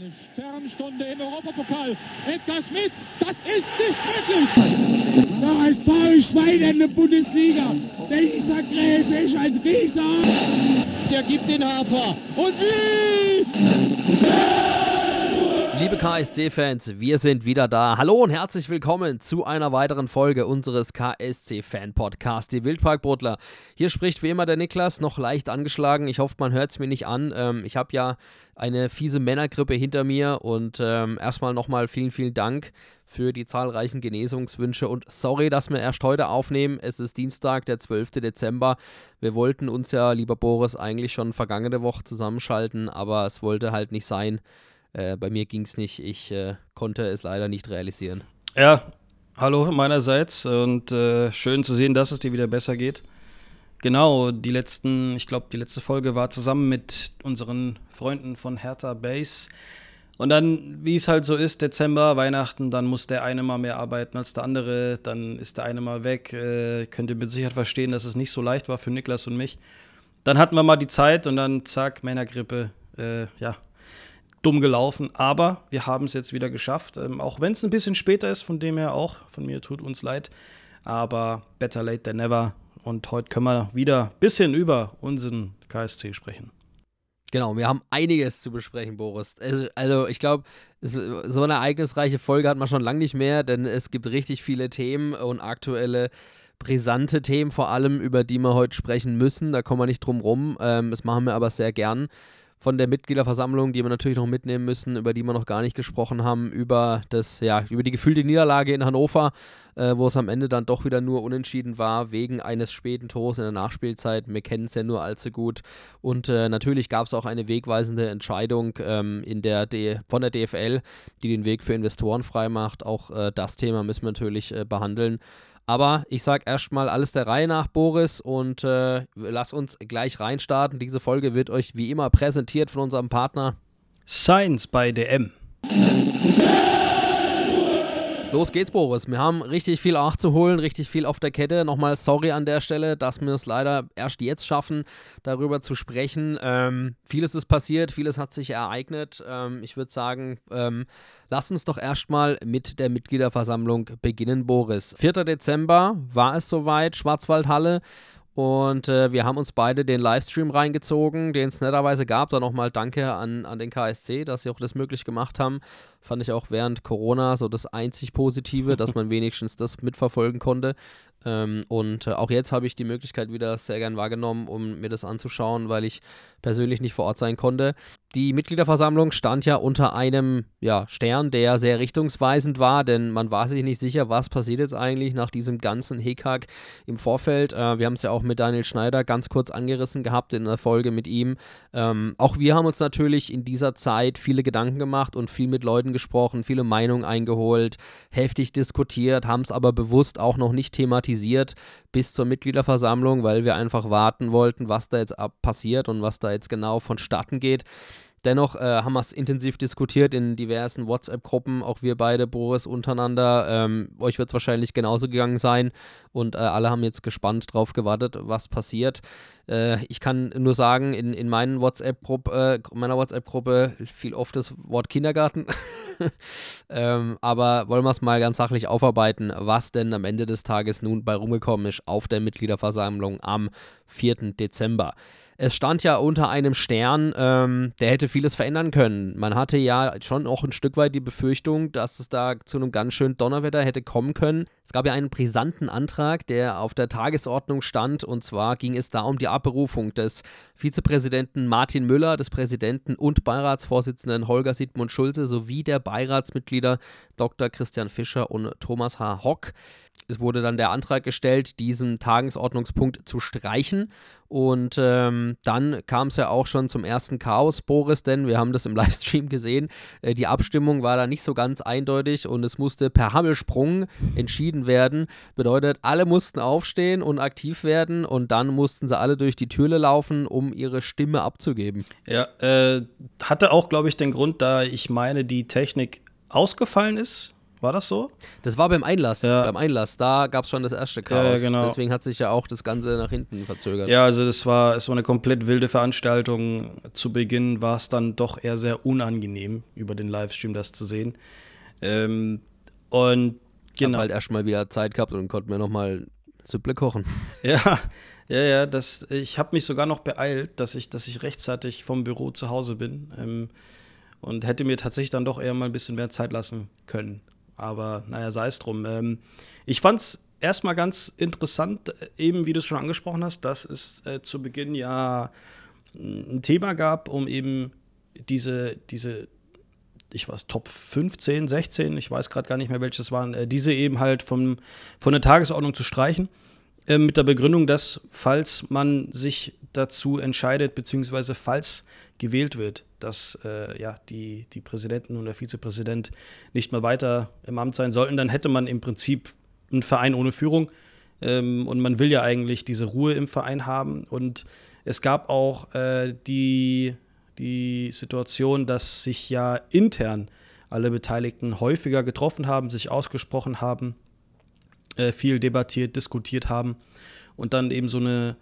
Eine Sternstunde im Europapokal. Edgar Schmidt, das ist nicht möglich. Der HSV Schwein in der Bundesliga. Dieser Gräfe ist ein Rieser. Der gibt den Hafer. Und wie? Liebe KSC-Fans, wir sind wieder da. Hallo und herzlich willkommen zu einer weiteren Folge unseres KSC-Fan-Podcasts, die Wildparkbrudler. Hier spricht wie immer der Niklas, noch leicht angeschlagen. Ich hoffe, man hört es mir nicht an. Ähm, ich habe ja eine fiese Männergrippe hinter mir und ähm, erstmal nochmal vielen, vielen Dank für die zahlreichen Genesungswünsche und sorry, dass wir erst heute aufnehmen. Es ist Dienstag, der 12. Dezember. Wir wollten uns ja, lieber Boris, eigentlich schon vergangene Woche zusammenschalten, aber es wollte halt nicht sein. Äh, bei mir ging es nicht. Ich äh, konnte es leider nicht realisieren. Ja, hallo meinerseits und äh, schön zu sehen, dass es dir wieder besser geht. Genau, die letzten, ich glaube, die letzte Folge war zusammen mit unseren Freunden von Hertha Base. Und dann, wie es halt so ist, Dezember, Weihnachten, dann muss der eine mal mehr arbeiten als der andere, dann ist der eine mal weg. Äh, könnt ihr mit Sicherheit verstehen, dass es nicht so leicht war für Niklas und mich. Dann hatten wir mal die Zeit und dann zack, Männergrippe. Äh, ja, dumm gelaufen, aber wir haben es jetzt wieder geschafft. Ähm, auch wenn es ein bisschen später ist, von dem her auch, von mir tut uns leid. Aber better late than never. Und heute können wir wieder ein bisschen über unseren KSC sprechen. Genau, wir haben einiges zu besprechen, Boris. Also, also ich glaube, so eine ereignisreiche Folge hat man schon lange nicht mehr, denn es gibt richtig viele Themen und aktuelle brisante Themen vor allem, über die wir heute sprechen müssen. Da kommen wir nicht drum rum. Ähm, das machen wir aber sehr gern von der Mitgliederversammlung, die wir natürlich noch mitnehmen müssen, über die wir noch gar nicht gesprochen haben, über das, ja, über die gefühlte Niederlage in Hannover, äh, wo es am Ende dann doch wieder nur unentschieden war, wegen eines späten Tors in der Nachspielzeit. Wir kennen es ja nur allzu gut. Und äh, natürlich gab es auch eine wegweisende Entscheidung ähm, in der D von der DFL, die den Weg für Investoren freimacht. Auch äh, das Thema müssen wir natürlich äh, behandeln. Aber ich sage erstmal alles der Reihe nach, Boris, und äh, lass uns gleich reinstarten. Diese Folge wird euch wie immer präsentiert von unserem Partner Science bei DM. Los geht's, Boris. Wir haben richtig viel nachzuholen, richtig viel auf der Kette. Nochmal sorry an der Stelle, dass wir es leider erst jetzt schaffen, darüber zu sprechen. Ähm, vieles ist passiert, vieles hat sich ereignet. Ähm, ich würde sagen, ähm, lass uns doch erstmal mit der Mitgliederversammlung beginnen, Boris. 4. Dezember war es soweit, Schwarzwaldhalle. Und äh, wir haben uns beide den Livestream reingezogen, den es netterweise gab. Da nochmal Danke an, an den KSC, dass sie auch das möglich gemacht haben. Fand ich auch während Corona so das einzig Positive, dass man wenigstens das mitverfolgen konnte. Ähm, und äh, auch jetzt habe ich die Möglichkeit wieder sehr gern wahrgenommen, um mir das anzuschauen, weil ich persönlich nicht vor Ort sein konnte. Die Mitgliederversammlung stand ja unter einem ja, Stern, der sehr richtungsweisend war, denn man war sich nicht sicher, was passiert jetzt eigentlich nach diesem ganzen Hickhack im Vorfeld. Äh, wir haben es ja auch mit Daniel Schneider ganz kurz angerissen gehabt in der Folge mit ihm. Ähm, auch wir haben uns natürlich in dieser Zeit viele Gedanken gemacht und viel mit Leuten gesprochen, viele Meinungen eingeholt, heftig diskutiert, haben es aber bewusst auch noch nicht thematisiert bis zur Mitgliederversammlung, weil wir einfach warten wollten, was da jetzt passiert und was da jetzt genau vonstatten geht. Dennoch äh, haben wir es intensiv diskutiert in diversen WhatsApp-Gruppen, auch wir beide, Boris, untereinander. Ähm, euch wird es wahrscheinlich genauso gegangen sein und äh, alle haben jetzt gespannt drauf gewartet, was passiert. Äh, ich kann nur sagen, in, in meinen WhatsApp äh, meiner WhatsApp-Gruppe fiel oft das Wort Kindergarten. ähm, aber wollen wir es mal ganz sachlich aufarbeiten, was denn am Ende des Tages nun bei rumgekommen ist auf der Mitgliederversammlung am 4. Dezember es stand ja unter einem Stern, ähm, der hätte vieles verändern können. Man hatte ja schon auch ein Stück weit die Befürchtung, dass es da zu einem ganz schönen Donnerwetter hätte kommen können. Es gab ja einen brisanten Antrag, der auf der Tagesordnung stand, und zwar ging es da um die Abberufung des Vizepräsidenten Martin Müller, des Präsidenten und Beiratsvorsitzenden Holger Siegmund Schulze sowie der Beiratsmitglieder Dr. Christian Fischer und Thomas H. Hock. Es wurde dann der Antrag gestellt, diesen Tagesordnungspunkt zu streichen. Und ähm, dann kam es ja auch schon zum ersten Chaos, Boris, denn wir haben das im Livestream gesehen. Äh, die Abstimmung war da nicht so ganz eindeutig und es musste per Hammelsprung entschieden werden. Bedeutet, alle mussten aufstehen und aktiv werden und dann mussten sie alle durch die Türe laufen, um ihre Stimme abzugeben. Ja, äh, hatte auch, glaube ich, den Grund, da ich meine, die Technik ausgefallen ist War das so? Das war beim Einlass. Ja. Beim Einlass, da gab es schon das erste Chaos. Ja, genau. Deswegen hat sich ja auch das Ganze nach hinten verzögert. Ja, also das war, es war eine komplett wilde Veranstaltung. Zu Beginn war es dann doch eher sehr unangenehm, über den Livestream das zu sehen. Ähm, und Ich habe genau. halt erst mal wieder Zeit gehabt und konnte mir nochmal Supple kochen. Ja, ja, ja, das, ich habe mich sogar noch beeilt, dass ich, dass ich rechtzeitig vom Büro zu Hause bin ähm, und hätte mir tatsächlich dann doch eher mal ein bisschen mehr Zeit lassen können. Aber naja, sei es drum. Ähm, ich fand es erstmal ganz interessant, äh, eben wie du es schon angesprochen hast, dass es äh, zu Beginn ja ein Thema gab, um eben diese, diese ich weiß, Top 15, 16, ich weiß gerade gar nicht mehr, welches waren, äh, diese eben halt vom, von der Tagesordnung zu streichen, äh, mit der Begründung, dass, falls man sich dazu entscheidet, beziehungsweise falls gewählt wird, dass äh, ja, die, die Präsidenten und der Vizepräsident nicht mehr weiter im Amt sein sollten, dann hätte man im Prinzip einen Verein ohne Führung. Ähm, und man will ja eigentlich diese Ruhe im Verein haben. Und es gab auch äh, die, die Situation, dass sich ja intern alle Beteiligten häufiger getroffen haben, sich ausgesprochen haben, äh, viel debattiert, diskutiert haben und dann eben so eine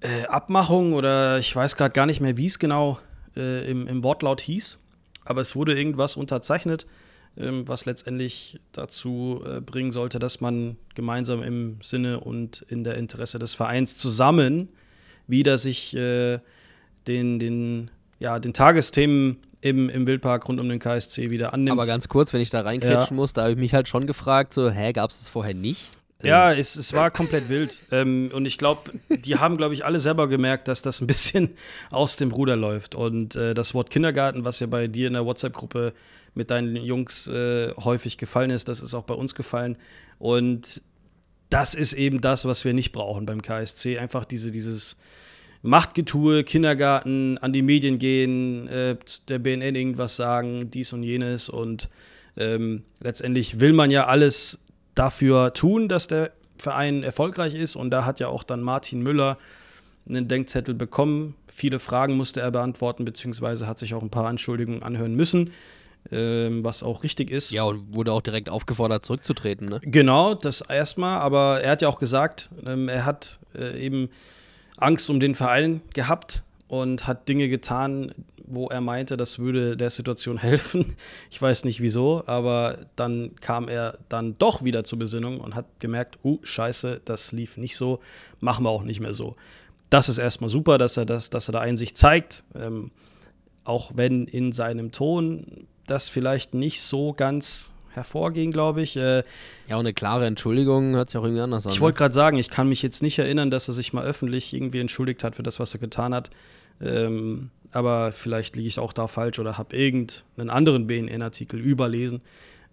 äh, Abmachung oder ich weiß gerade gar nicht mehr, wie es genau äh, im, im Wortlaut hieß, aber es wurde irgendwas unterzeichnet, ähm, was letztendlich dazu äh, bringen sollte, dass man gemeinsam im Sinne und in der Interesse des Vereins zusammen wieder sich äh, den, den, ja, den Tagesthemen im, im Wildpark rund um den KSC wieder annimmt. Aber ganz kurz, wenn ich da reinkretschen Ja. muss, da habe ich mich halt schon gefragt, so, hä, gab es das vorher nicht? Also, Ja, es, es war komplett wild. Ähm, und ich glaube, die haben, glaube ich, alle selber gemerkt, dass das ein bisschen aus dem Ruder läuft. Und äh, das Wort Kindergarten, was ja bei dir in der WhatsApp-Gruppe mit deinen Jungs äh, häufig gefallen ist, das ist auch bei uns gefallen. Und das ist eben das, was wir nicht brauchen beim KSC. Einfach diese, dieses Machtgetue, Kindergarten, an die Medien gehen, äh, der BNN irgendwas sagen, dies und jenes. Und ähm, letztendlich will man ja alles dafür tun, dass der Verein erfolgreich ist. Und da hat ja auch dann Martin Müller einen Denkzettel bekommen. Viele Fragen musste er beantworten, beziehungsweise hat sich auch ein paar Anschuldigungen anhören müssen, ähm, was auch richtig ist. Ja, und wurde auch direkt aufgefordert, zurückzutreten, ne? Genau, das erstmal, aber er hat ja auch gesagt, ähm, er hat äh, eben Angst um den Verein gehabt und hat Dinge getan, wo er meinte, das würde der Situation helfen. Ich weiß nicht wieso, aber dann kam er dann doch wieder zur Besinnung und hat gemerkt, uh, scheiße, das lief nicht so, machen wir auch nicht mehr so. Das ist erstmal super, dass er das, dass er da Einsicht zeigt, ähm, auch wenn in seinem Ton das vielleicht nicht so ganz hervorging, glaube ich. Äh, Ja, und eine klare Entschuldigung hört sich auch irgendwie anders an. ich ne? wollte gerade sagen, ich kann mich jetzt nicht erinnern, dass er sich mal öffentlich irgendwie entschuldigt hat für das, was er getan hat. Ähm, aber vielleicht liege ich auch da falsch oder habe irgendeinen anderen BNN-Artikel überlesen.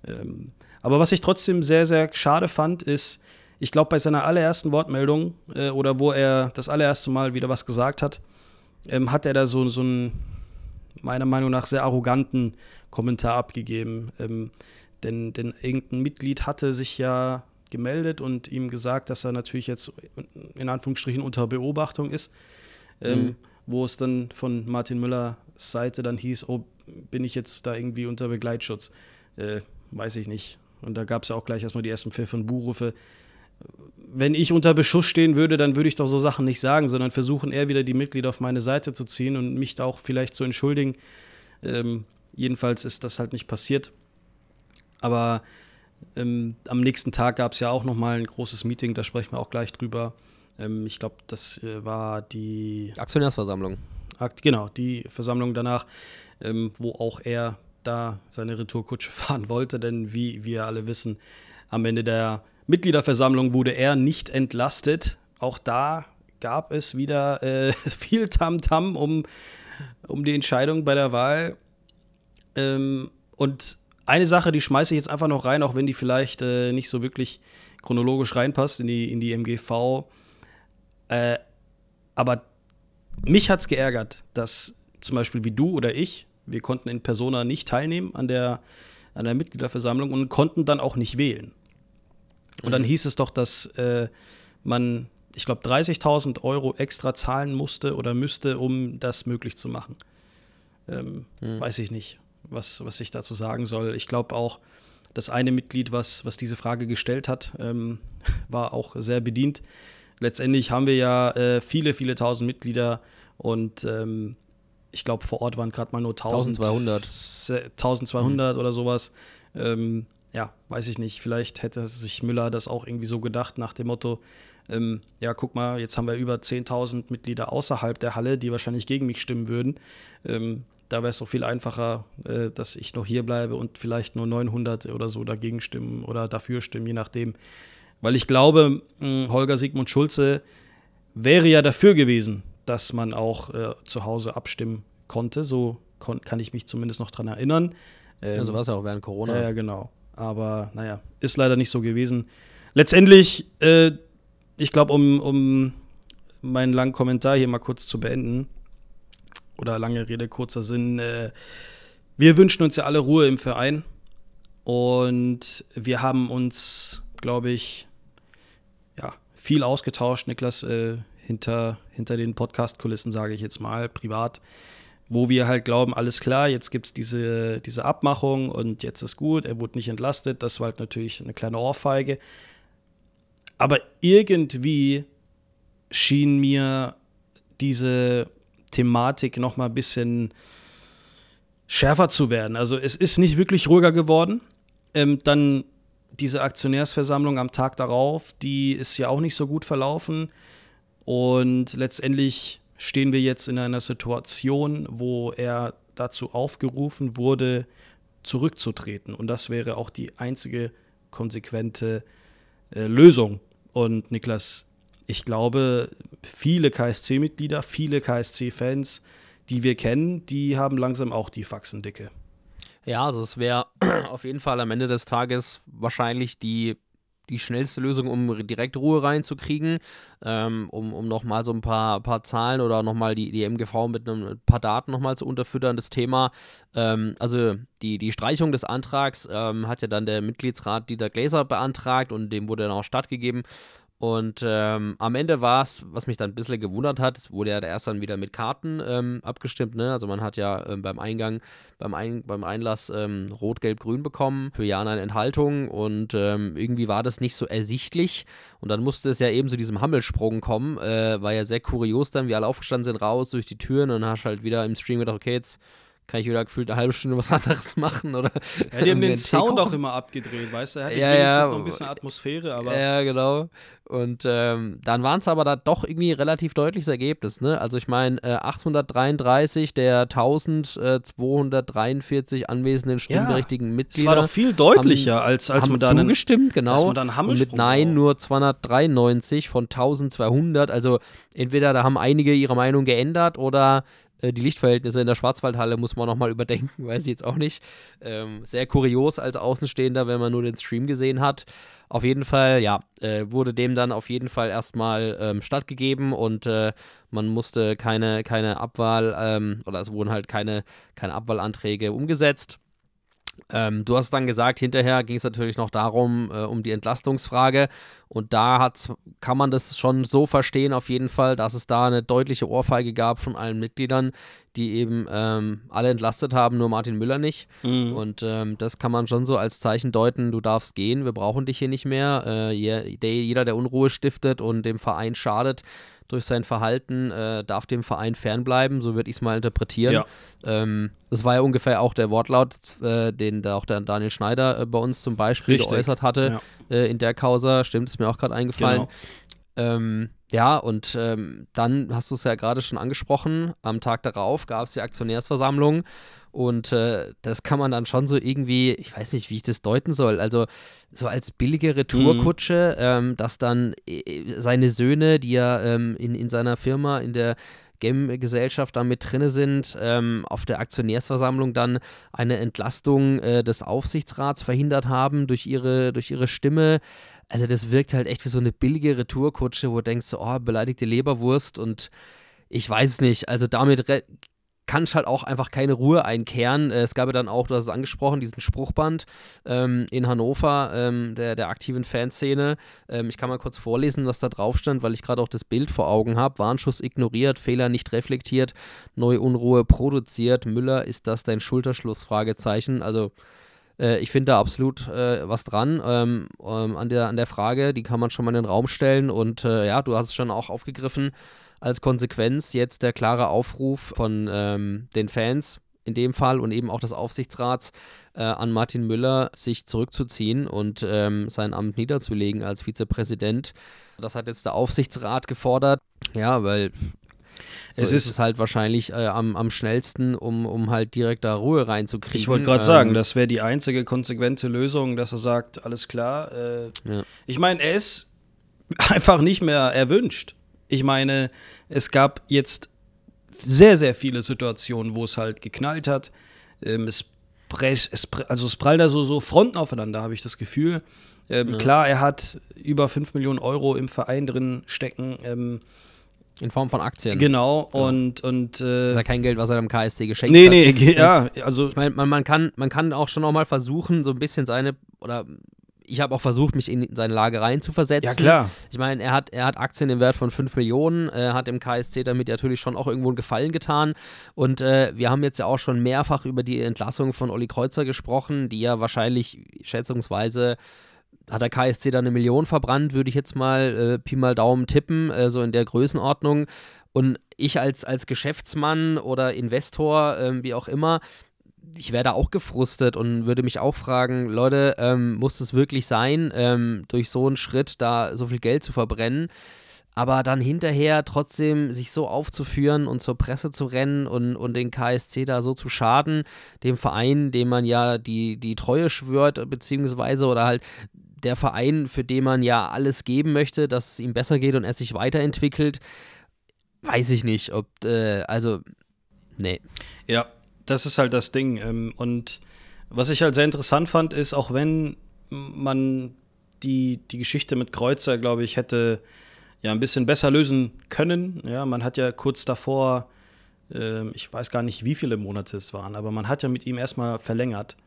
Ähm, aber was ich trotzdem sehr, sehr schade fand, ist, ich glaube, bei seiner allerersten Wortmeldung äh, oder wo er das allererste Mal wieder was gesagt hat, ähm, hat er da so, so einen, meiner Meinung nach, sehr arroganten Kommentar abgegeben. Ähm, denn, denn irgendein Mitglied hatte sich ja gemeldet und ihm gesagt, dass er natürlich jetzt in Anführungsstrichen unter Beobachtung ist. Ähm, Mhm. Wo es dann von Martin Müllers Seite dann hieß, oh, bin ich jetzt da irgendwie unter Begleitschutz? Äh, weiß ich nicht. Und da gab es ja auch gleich erstmal die ersten Pfiff und Buhrufe. Wenn ich unter Beschuss stehen würde, dann würde ich doch so Sachen nicht sagen, sondern versuchen eher wieder die Mitglieder auf meine Seite zu ziehen und mich da auch vielleicht zu entschuldigen. Ähm, jedenfalls ist das halt nicht passiert. Aber ähm, am nächsten Tag gab es ja auch nochmal ein großes Meeting, da sprechen wir auch gleich drüber. Ähm, ich glaube, das äh, war die Aktionärsversammlung. Akt, genau, die Versammlung danach, ähm, wo auch er da seine Retourkutsche fahren wollte, denn wie wir alle wissen, am Ende der Mitgliederversammlung wurde er nicht entlastet. Auch da gab es wieder äh, viel Tamtam um, um die Entscheidung bei der Wahl. Ähm, und eine Sache, die schmeiße ich jetzt einfach noch rein, auch wenn die vielleicht äh, nicht so wirklich chronologisch reinpasst in die, in die MGV. Äh, aber mich hat es geärgert, dass zum Beispiel wie du oder ich, wir konnten in Persona nicht teilnehmen an der, an der Mitgliederversammlung und konnten dann auch nicht wählen. Und dann hieß es doch, dass äh, man, ich glaube, 30.000 Euro extra zahlen musste oder müsste, um das möglich zu machen. Ähm, Weiß ich nicht, was, was ich dazu sagen soll. Ich glaube auch, das eine Mitglied, was, was diese Frage gestellt hat, ähm, war auch sehr bedient. Letztendlich haben wir ja äh, viele, viele tausend Mitglieder und ähm, ich glaube, vor Ort waren gerade mal nur 1000, 1200. 1200 mhm. oder sowas. Ähm, ja, weiß ich nicht. Vielleicht hätte sich Müller das auch irgendwie so gedacht, nach dem Motto: ähm, Ja, guck mal, jetzt haben wir über 10.000 Mitglieder außerhalb der Halle, die wahrscheinlich gegen mich stimmen würden. Da wäre es doch viel einfacher, äh, dass ich noch hier bleibe und vielleicht nur 900 oder so dagegen stimmen oder dafür stimmen, je nachdem. Weil ich glaube, mh, Holger Sigmund Schulze wäre ja dafür gewesen, dass man auch äh, zu Hause abstimmen konnte. So kon kann ich mich zumindest noch dran erinnern. Ähm, ja, so war es ja auch während Corona. Ja, genau. Aber naja, ist leider nicht so gewesen. Letztendlich, äh, ich glaube, um, um meinen langen Kommentar hier mal kurz zu beenden, oder lange Rede, kurzer Sinn. Äh, wir wünschen uns ja alle Ruhe im Verein und wir haben uns, glaube ich, ja, viel ausgetauscht, Niklas, äh, hinter, hinter den Podcast-Kulissen, sage ich jetzt mal, privat, wo wir halt glauben, alles klar, jetzt gibt es diese, diese Abmachung und jetzt ist gut, er wurde nicht entlastet, das war halt natürlich eine kleine Ohrfeige. Aber irgendwie schien mir diese Thematik noch mal ein bisschen schärfer zu werden. Also es ist nicht wirklich ruhiger geworden. Ähm, dann diese Aktionärsversammlung am Tag darauf, die ist ja auch nicht so gut verlaufen. Und letztendlich stehen wir jetzt in einer Situation, wo er dazu aufgerufen wurde, zurückzutreten. Und das wäre auch die einzige konsequente äh, Lösung. Und Niklas, ich glaube, viele KSC-Mitglieder, viele KSC-Fans, die wir kennen, die haben langsam auch die Faxendicke. Ja, also es wäre auf jeden Fall am Ende des Tages wahrscheinlich die die schnellste Lösung, um direkt Ruhe reinzukriegen, ähm, um, um nochmal so ein paar, paar Zahlen oder nochmal die, die MGV mit ein paar Daten nochmal zu unterfüttern. Das Thema, ähm, also die, die Streichung des Antrags ähm, hat ja dann der Mitgliedsrat Dieter Gläser beantragt und dem wurde dann auch stattgegeben. Und ähm, am Ende war es, was mich dann ein bisschen gewundert hat, es wurde ja erst dann wieder mit Karten ähm, abgestimmt. Ne? Also man hat ja ähm, beim Eingang, beim, Ein beim Einlass ähm, Rot, Gelb, Grün bekommen für Ja, Nein, Enthaltung. Und ähm, irgendwie war das nicht so ersichtlich. Und dann musste es ja eben zu diesem Hammelsprung kommen. Äh, war ja sehr kurios dann, wie alle aufgestanden sind, raus durch die Türen. Und dann hast du halt wieder im Stream gedacht, okay, jetzt kann ich wieder gefühlt eine halbe Stunde was anderes machen oder. Ja, die haben den Sound auch immer abgedreht, weißt du? Er hatte ja, ja, noch ein bisschen Atmosphäre, aber. Ja, genau. Und ähm, dann waren es aber da doch irgendwie relativ deutliches Ergebnis, ne? Also ich meine, äh, 833 der 1243 anwesenden stimmberechtigten ja, Mitglieder. Das war doch viel deutlicher, haben, als, als haben man da zugestimmt, genau. Und mit Nein nur 293 von 1200. Also entweder da haben einige ihre Meinung geändert oder äh, die Lichtverhältnisse in der Schwarzwaldhalle muss man nochmal überdenken, weiß ich jetzt auch nicht. Ähm, sehr kurios als Außenstehender, wenn man nur den Stream gesehen hat. Auf jeden Fall, ja, äh, wurde dem dann auf jeden Fall erstmal ähm, stattgegeben und äh, man musste keine, keine Abwahl ähm, oder es wurden halt keine, keine Abwahlanträge umgesetzt. Ähm, du hast dann gesagt, hinterher ging es natürlich noch darum, äh, um die Entlastungsfrage. Und da kann man das schon so verstehen, auf jeden Fall, dass es da eine deutliche Ohrfeige gab von allen Mitgliedern, die eben ähm, alle entlastet haben, nur Martin Müller nicht. Mhm. Und ähm, das kann man schon so als Zeichen deuten, du darfst gehen, wir brauchen dich hier nicht mehr. Äh, jeder, der Unruhe stiftet und dem Verein schadet, durch sein Verhalten äh, darf dem Verein fernbleiben, so würde ich es mal interpretieren. Ja. Ähm, das war ja ungefähr auch der Wortlaut, äh, den da auch der Daniel Schneider äh, bei uns zum Beispiel Richtig. geäußert hatte ja. Äh, in der Causa. Stimmt, ist mir auch gerade eingefallen. Genau. Ähm, ja, und ähm, dann hast du es ja gerade schon angesprochen, am Tag darauf gab es die Aktionärsversammlung und äh, das kann man dann schon so irgendwie, ich weiß nicht, wie ich das deuten soll, also so als billige Retourkutsche, mhm. ähm, dass dann äh, seine Söhne, die ja ähm, in, in seiner Firma, in der GEM-Gesellschaft da mit drin sind, ähm, auf der Aktionärsversammlung dann eine Entlastung äh, des Aufsichtsrats verhindert haben durch ihre, durch ihre Stimme. Also das wirkt halt echt wie so eine billige Retourkutsche, wo du denkst, oh, beleidigte Leberwurst und ich weiß nicht, also damit kann ich halt auch einfach keine Ruhe einkehren. Äh, es gab ja dann auch, du hast es angesprochen, diesen Spruchband ähm, in Hannover, ähm, der, der aktiven Fanszene. Ähm, ich kann mal kurz vorlesen, was da drauf stand, weil ich gerade auch das Bild vor Augen habe. Warnschuss ignoriert, Fehler nicht reflektiert, neue Unruhe produziert. Müller, ist das dein Schulterschluss? Fragezeichen. Also Äh, ich finde da absolut äh, was dran ähm, ähm, an, der, an der Frage, die kann man schon mal in den Raum stellen und äh, ja, du hast es schon auch aufgegriffen. Als Konsequenz jetzt der klare Aufruf von ähm, den Fans in dem Fall und eben auch des Aufsichtsrats äh, an Martin Müller, sich zurückzuziehen und ähm, sein Amt niederzulegen als Vizepräsident. Das hat jetzt der Aufsichtsrat gefordert. Ja, weil so es ist, ist, es halt wahrscheinlich äh, am, am schnellsten, um, um halt direkt da Ruhe reinzukriegen. Ich wollte gerade ähm, sagen, das wäre die einzige konsequente Lösung, dass er sagt, alles klar. Äh, ja. Ich meine, er ist einfach nicht mehr erwünscht. Ich meine, es gab jetzt sehr, sehr viele Situationen, wo es halt geknallt hat. Ähm, es, es, also es prallt da so, so Fronten aufeinander, habe ich das Gefühl. Ähm, ja. Klar, er hat über 5 Millionen Euro im Verein drin stecken. Ähm, in Form von Aktien. Genau, ja. und. und äh, das ist ja kein Geld, was er dem KSC geschenkt nee, hat. Nee, nee, ja, also. Ich meine, man, man, kann, man kann auch schon auch mal versuchen, so ein bisschen seine, oder ich habe auch versucht, mich in seine Lage reinzuversetzen. Ja, klar. Ich meine, er hat, er hat Aktien im Wert von 5 Millionen, er hat dem KSC damit natürlich schon auch irgendwo einen Gefallen getan. Und äh, wir haben jetzt ja auch schon mehrfach über die Entlassung von Olli Kreuzer gesprochen, die ja wahrscheinlich schätzungsweise hat der KSC da eine Million verbrannt, würde ich jetzt mal äh, Pi mal Daumen tippen, äh, so in der Größenordnung. Und ich als, als Geschäftsmann oder Investor, äh, wie auch immer, ich wäre da auch gefrustet und würde mich auch fragen, Leute, ähm, muss es wirklich sein, ähm, durch so einen Schritt da so viel Geld zu verbrennen? Aber dann hinterher trotzdem sich so aufzuführen und zur Presse zu rennen und, und den KSC da so zu schaden, dem Verein, dem man ja die, die Treue schwört, beziehungsweise oder halt der Verein, für den man ja alles geben möchte, dass es ihm besser geht und er sich weiterentwickelt, weiß ich nicht, ob, äh, also, nee. Ja, das ist halt das Ding. Ähm, und was ich halt sehr interessant fand, ist, auch wenn man die, die Geschichte mit Kreuzer, glaube ich, hätte ja ein bisschen besser lösen können. Ja, man hat ja kurz davor, äh, ich weiß gar nicht, wie viele Monate es waren, aber man hat ja mit ihm erstmal verlängert.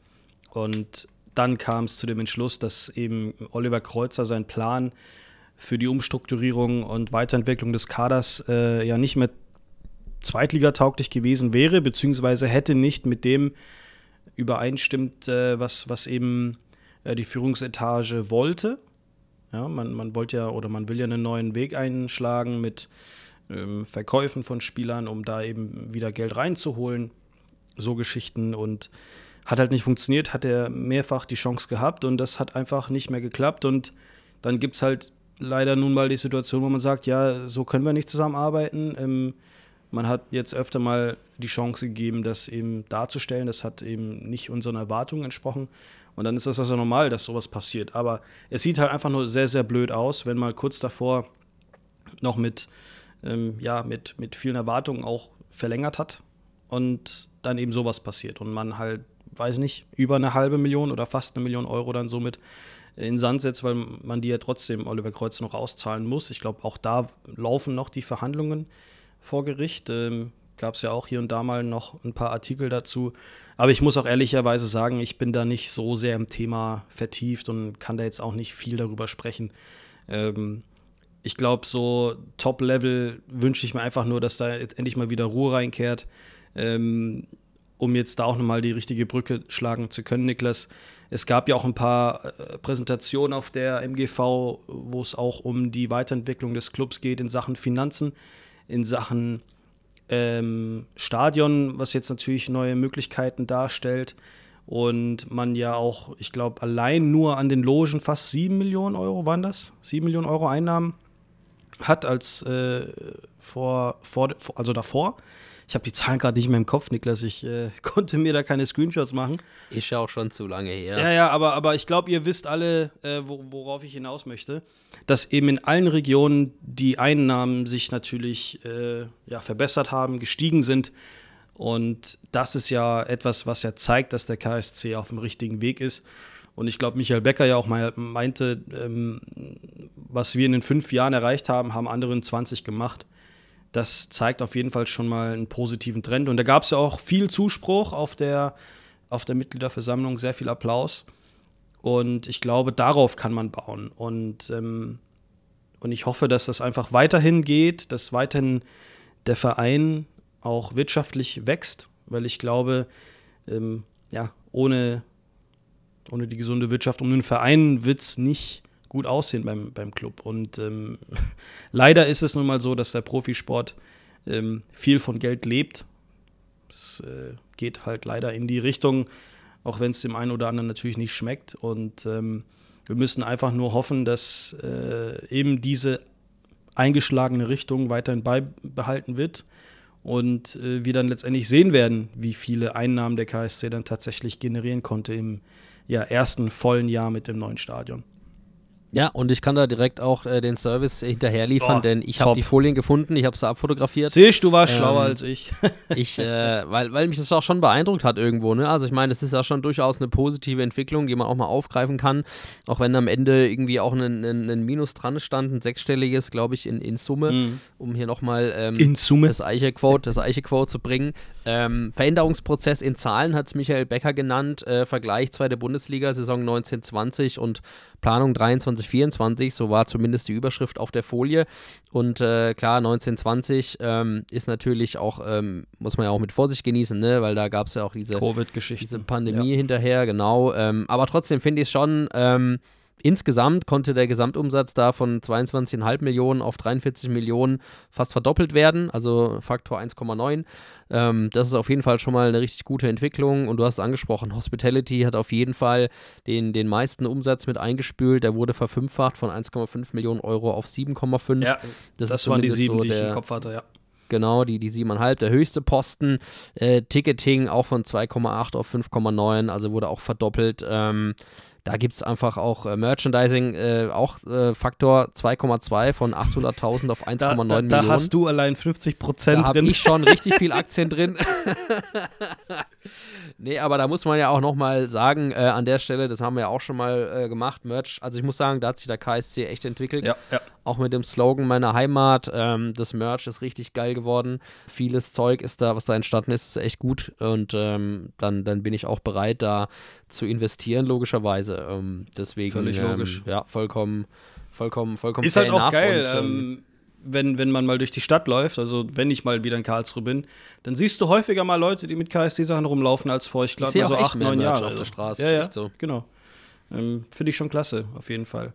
Und dann kam es zu dem Entschluss, dass eben Oliver Kreuzer seinen Plan für die Umstrukturierung und Weiterentwicklung des Kaders äh, ja nicht mehr zweitligatauglich gewesen wäre, beziehungsweise hätte nicht mit dem übereinstimmt, äh, was, was eben äh, die Führungsetage wollte. Ja, man, man wollte ja oder man will ja einen neuen Weg einschlagen mit ähm, Verkäufen von Spielern, um da eben wieder Geld reinzuholen. So Geschichten und hat halt nicht funktioniert, hat er mehrfach die Chance gehabt und das hat einfach nicht mehr geklappt. Und dann gibt es halt leider nun mal die Situation, wo man sagt, ja, so können wir nicht zusammenarbeiten. Ähm, man hat jetzt öfter mal die Chance gegeben, das eben darzustellen. Das hat eben nicht unseren Erwartungen entsprochen. Und dann ist das also normal, dass sowas passiert. Aber es sieht halt einfach nur sehr, sehr blöd aus, wenn mal kurz davor noch mit, ähm, ja, mit, mit vielen Erwartungen auch verlängert hat und dann eben sowas passiert und man halt weiß nicht, über eine halbe Million oder fast eine Million Euro dann somit in Sand setzt, weil man die ja trotzdem Oliver Kreuz noch auszahlen muss. Ich glaube, auch da laufen noch die Verhandlungen vor Gericht. Ähm, Gab es ja auch hier und da mal noch ein paar Artikel dazu. Aber ich muss auch ehrlicherweise sagen, ich bin da nicht so sehr im Thema vertieft und kann da jetzt auch nicht viel darüber sprechen. Ähm, ich glaube, so Top-Level wünsche ich mir einfach nur, dass da endlich mal wieder Ruhe reinkehrt. Ähm, um jetzt da auch nochmal die richtige Brücke schlagen zu können, Niklas. Es gab ja auch ein paar äh, Präsentationen auf der MGV, wo es auch um die Weiterentwicklung des Clubs geht in Sachen Finanzen, in Sachen ähm, Stadion, was jetzt natürlich neue Möglichkeiten darstellt. Und man ja auch, ich glaube, allein nur an den Logen fast 7 Millionen Euro waren das, 7 Millionen Euro Einnahmen hat als äh, vor, vor, also davor. Ich habe die Zahlen gerade nicht mehr im Kopf, Niklas. Ich äh, konnte mir da keine Screenshots machen. Ist ja auch schon zu lange her. Ja, ja, aber, aber ich glaube, ihr wisst alle, äh, wo, worauf ich hinaus möchte. Dass eben in allen Regionen die Einnahmen sich natürlich äh, ja, verbessert haben, gestiegen sind. Und das ist ja etwas, was ja zeigt, dass der KSC auf dem richtigen Weg ist. Und ich glaube, Michael Becker ja auch mal meinte, ähm, was wir in den fünf Jahren erreicht haben, haben andere in 20 gemacht das zeigt auf jeden Fall schon mal einen positiven Trend. Und da gab es ja auch viel Zuspruch auf der, auf der Mitgliederversammlung, sehr viel Applaus. Und ich glaube, darauf kann man bauen. Und, ähm, und ich hoffe, dass das einfach weiterhin geht, dass weiterhin der Verein auch wirtschaftlich wächst, weil ich glaube, ähm, ja, ohne, ohne die gesunde Wirtschaft um den Verein wird es nicht gut aussehen beim, beim Club. Und ähm, leider ist es nun mal so, dass der Profisport ähm, viel von Geld lebt. Es äh, geht halt leider in die Richtung, auch wenn es dem einen oder anderen natürlich nicht schmeckt. Und ähm, wir müssen einfach nur hoffen, dass äh, eben diese eingeschlagene Richtung weiterhin beibehalten wird und äh, wir dann letztendlich sehen werden, wie viele Einnahmen der KSC dann tatsächlich generieren konnte im ja, ersten vollen Jahr mit dem neuen Stadion. Ja, und ich kann da direkt auch äh, den Service hinterher liefern, Oh, denn ich habe die Folien gefunden, ich habe sie abfotografiert. Siehst du, warst Ähm, schlauer als ich. Ich, äh, weil, weil mich das auch schon beeindruckt hat irgendwo, ne? Also ich meine, es ist ja schon durchaus eine positive Entwicklung, die man auch mal aufgreifen kann, auch wenn am Ende irgendwie auch ein, ein, ein Minus dran stand, ein sechsstelliges, glaube ich, in, in Summe, Mhm. um hier nochmal ähm, In Summe. das Eiche-Quote, Eiche-Quote zu bringen. Ähm, Veränderungsprozess in Zahlen hat es Michael Becker genannt, äh, Vergleich zweite Bundesliga, Saison 1920 und Planung 23-24, so war zumindest die Überschrift auf der Folie. Und äh, klar, 1920 ähm, ist natürlich auch, ähm, muss man ja auch mit Vorsicht genießen, ne? weil da gab es ja auch diese, Covid-Geschichte. diese Pandemie hinterher, genau. Ähm, aber trotzdem finde ich es schon, ähm, insgesamt konnte der Gesamtumsatz da von 22,5 Millionen auf 43 Millionen fast verdoppelt werden, also Faktor 1,9. Ähm, das ist auf jeden Fall schon mal eine richtig gute Entwicklung. Und du hast es angesprochen, Hospitality hat auf jeden Fall den, den meisten Umsatz mit eingespült. Der wurde verfünffacht von 1,5 Millionen Euro auf 7,5. Ja, das, das, waren die sieben, so die ich im Kopf hatte, ja. Genau, die, die 7,5, der höchste Posten. Äh, Ticketing auch von 2,8 auf 5,9, also wurde auch verdoppelt. Ähm, da gibt es einfach auch äh, Merchandising, äh, auch äh, Faktor 2,2 von 800.000 auf 1,9 Da, da, Millionen. da hast du allein 50 Da Prozent habe drin. ich schon richtig viel Aktien drin. nee, aber da muss man ja auch nochmal sagen, äh, an der Stelle, das haben wir ja auch schon mal äh, gemacht, Merch. Also ich muss sagen, da hat sich der KSC echt entwickelt. ja, ja. Auch mit dem Slogan meiner Heimat. Ähm, das Merch ist richtig geil geworden. Vieles Zeug ist da, was da entstanden ist, ist echt gut. Und ähm, dann, dann bin ich auch bereit, da zu investieren, logischerweise. Ähm, deswegen, Völlig ähm, logisch. Ja, vollkommen, vollkommen, vollkommen Ist halt auch geil, und, ähm, ähm, wenn, wenn man mal durch die Stadt läuft, also wenn ich mal wieder in Karlsruhe bin, dann siehst du häufiger mal Leute, die mit KSC-Sachen rumlaufen, als vor, ich glaube, so echt acht, neun Jahre. auf der Straße, Ja, ja, so. genau. Ähm, Finde ich schon klasse, auf jeden Fall.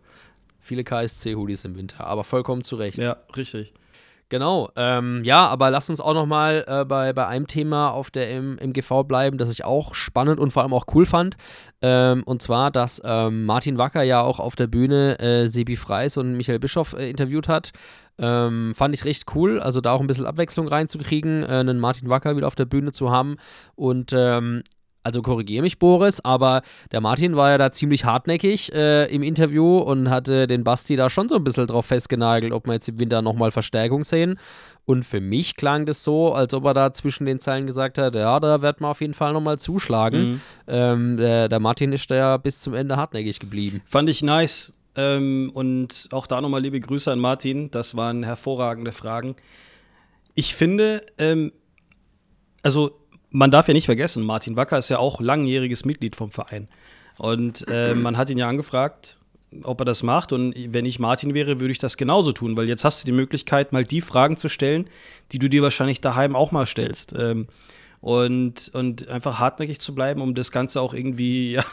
viele KSC-Hoodies im Winter, aber vollkommen zu Recht. Ja, richtig. Genau, ähm, ja, aber lass uns auch nochmal äh, bei, bei einem Thema auf der M MGV bleiben, das ich auch spannend und vor allem auch cool fand. Ähm, und zwar, dass ähm, Martin Wacker ja auch auf der Bühne äh, Sebi Freis und Michael Bischoff äh, interviewt hat. Ähm, fand ich recht cool, also da auch ein bisschen Abwechslung reinzukriegen, äh, einen Martin Wacker wieder auf der Bühne zu haben. Und ähm, also korrigiere mich, Boris, aber der Martin war ja da ziemlich hartnäckig äh, im Interview und hatte den Basti da schon so ein bisschen drauf festgenagelt, ob wir jetzt im Winter nochmal Verstärkung sehen. Und für mich klang das so, als ob er da zwischen den Zeilen gesagt hat, ja, da wird man auf jeden Fall nochmal zuschlagen. Mhm. Ähm, der, der Martin ist da ja bis zum Ende hartnäckig geblieben. Fand ich nice. Ähm, und auch da nochmal liebe Grüße an Martin. Das waren hervorragende Fragen. Ich finde, ähm, also man darf ja nicht vergessen, Martin Wacker ist ja auch langjähriges Mitglied vom Verein. Und äh, man hat ihn ja angefragt, ob er das macht. Und wenn ich Martin wäre, würde ich das genauso tun, weil jetzt hast du die Möglichkeit, mal die Fragen zu stellen, die du dir wahrscheinlich daheim auch mal stellst. Ähm, und, und einfach hartnäckig zu bleiben, um das Ganze auch irgendwie, ja,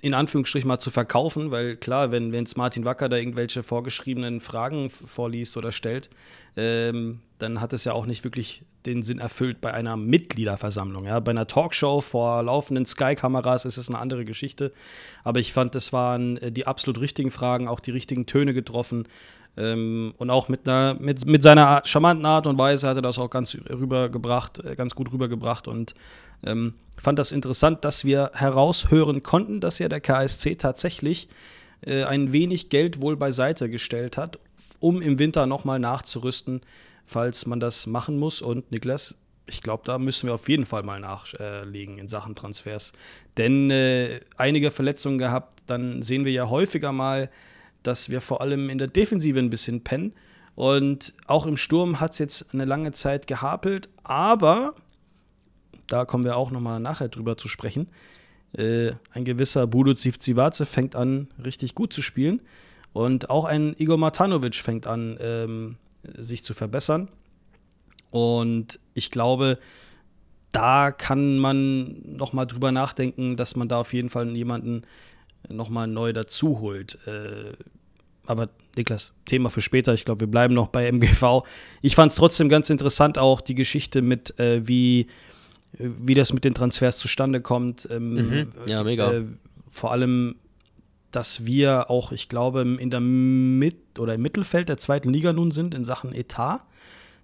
in Anführungsstrichen mal zu verkaufen, weil klar, wenn es Martin Wacker da irgendwelche vorgeschriebenen Fragen vorliest oder stellt, ähm, dann hat es ja auch nicht wirklich den Sinn erfüllt bei einer Mitgliederversammlung. Ja? Bei einer Talkshow vor laufenden Sky-Kameras ist es eine andere Geschichte. Aber ich fand, das waren äh, die absolut richtigen Fragen, auch die richtigen Töne getroffen. Ähm, und auch mit, einer, mit, mit seiner charmanten Art und Weise hat er das auch ganz rübergebracht, äh, ganz gut rübergebracht. Und ähm, fand das interessant, dass wir heraushören konnten, dass ja der KSC tatsächlich äh, ein wenig Geld wohl beiseite gestellt hat, um im Winter nochmal nachzurüsten, falls man das machen muss. Und Niklas, ich glaube, da müssen wir auf jeden Fall mal nachlegen in Sachen Transfers. Denn äh, einige Verletzungen gehabt, dann sehen wir ja häufiger mal, dass wir vor allem in der Defensive ein bisschen pennen. Und auch im Sturm hat es jetzt eine lange Zeit gehapelt, aber da kommen wir auch nochmal nachher drüber zu sprechen. Äh, ein gewisser Budo Zivcivace fängt an, richtig gut zu spielen. Und auch ein Igor Matanovic fängt an, ähm, sich zu verbessern. Und ich glaube, da kann man noch mal drüber nachdenken, dass man da auf jeden Fall jemanden noch mal neu dazu holt. Äh, aber Niklas, Thema für später. Ich glaube, wir bleiben noch bei MGV. Ich fand es trotzdem ganz interessant, auch die Geschichte mit, äh, wie, wie das mit den Transfers zustande kommt. Ähm, mhm. Ja, mega. Äh, vor allem, dass wir auch, ich glaube, in der Mit- oder im Mittelfeld der zweiten Liga nun sind in Sachen Etat.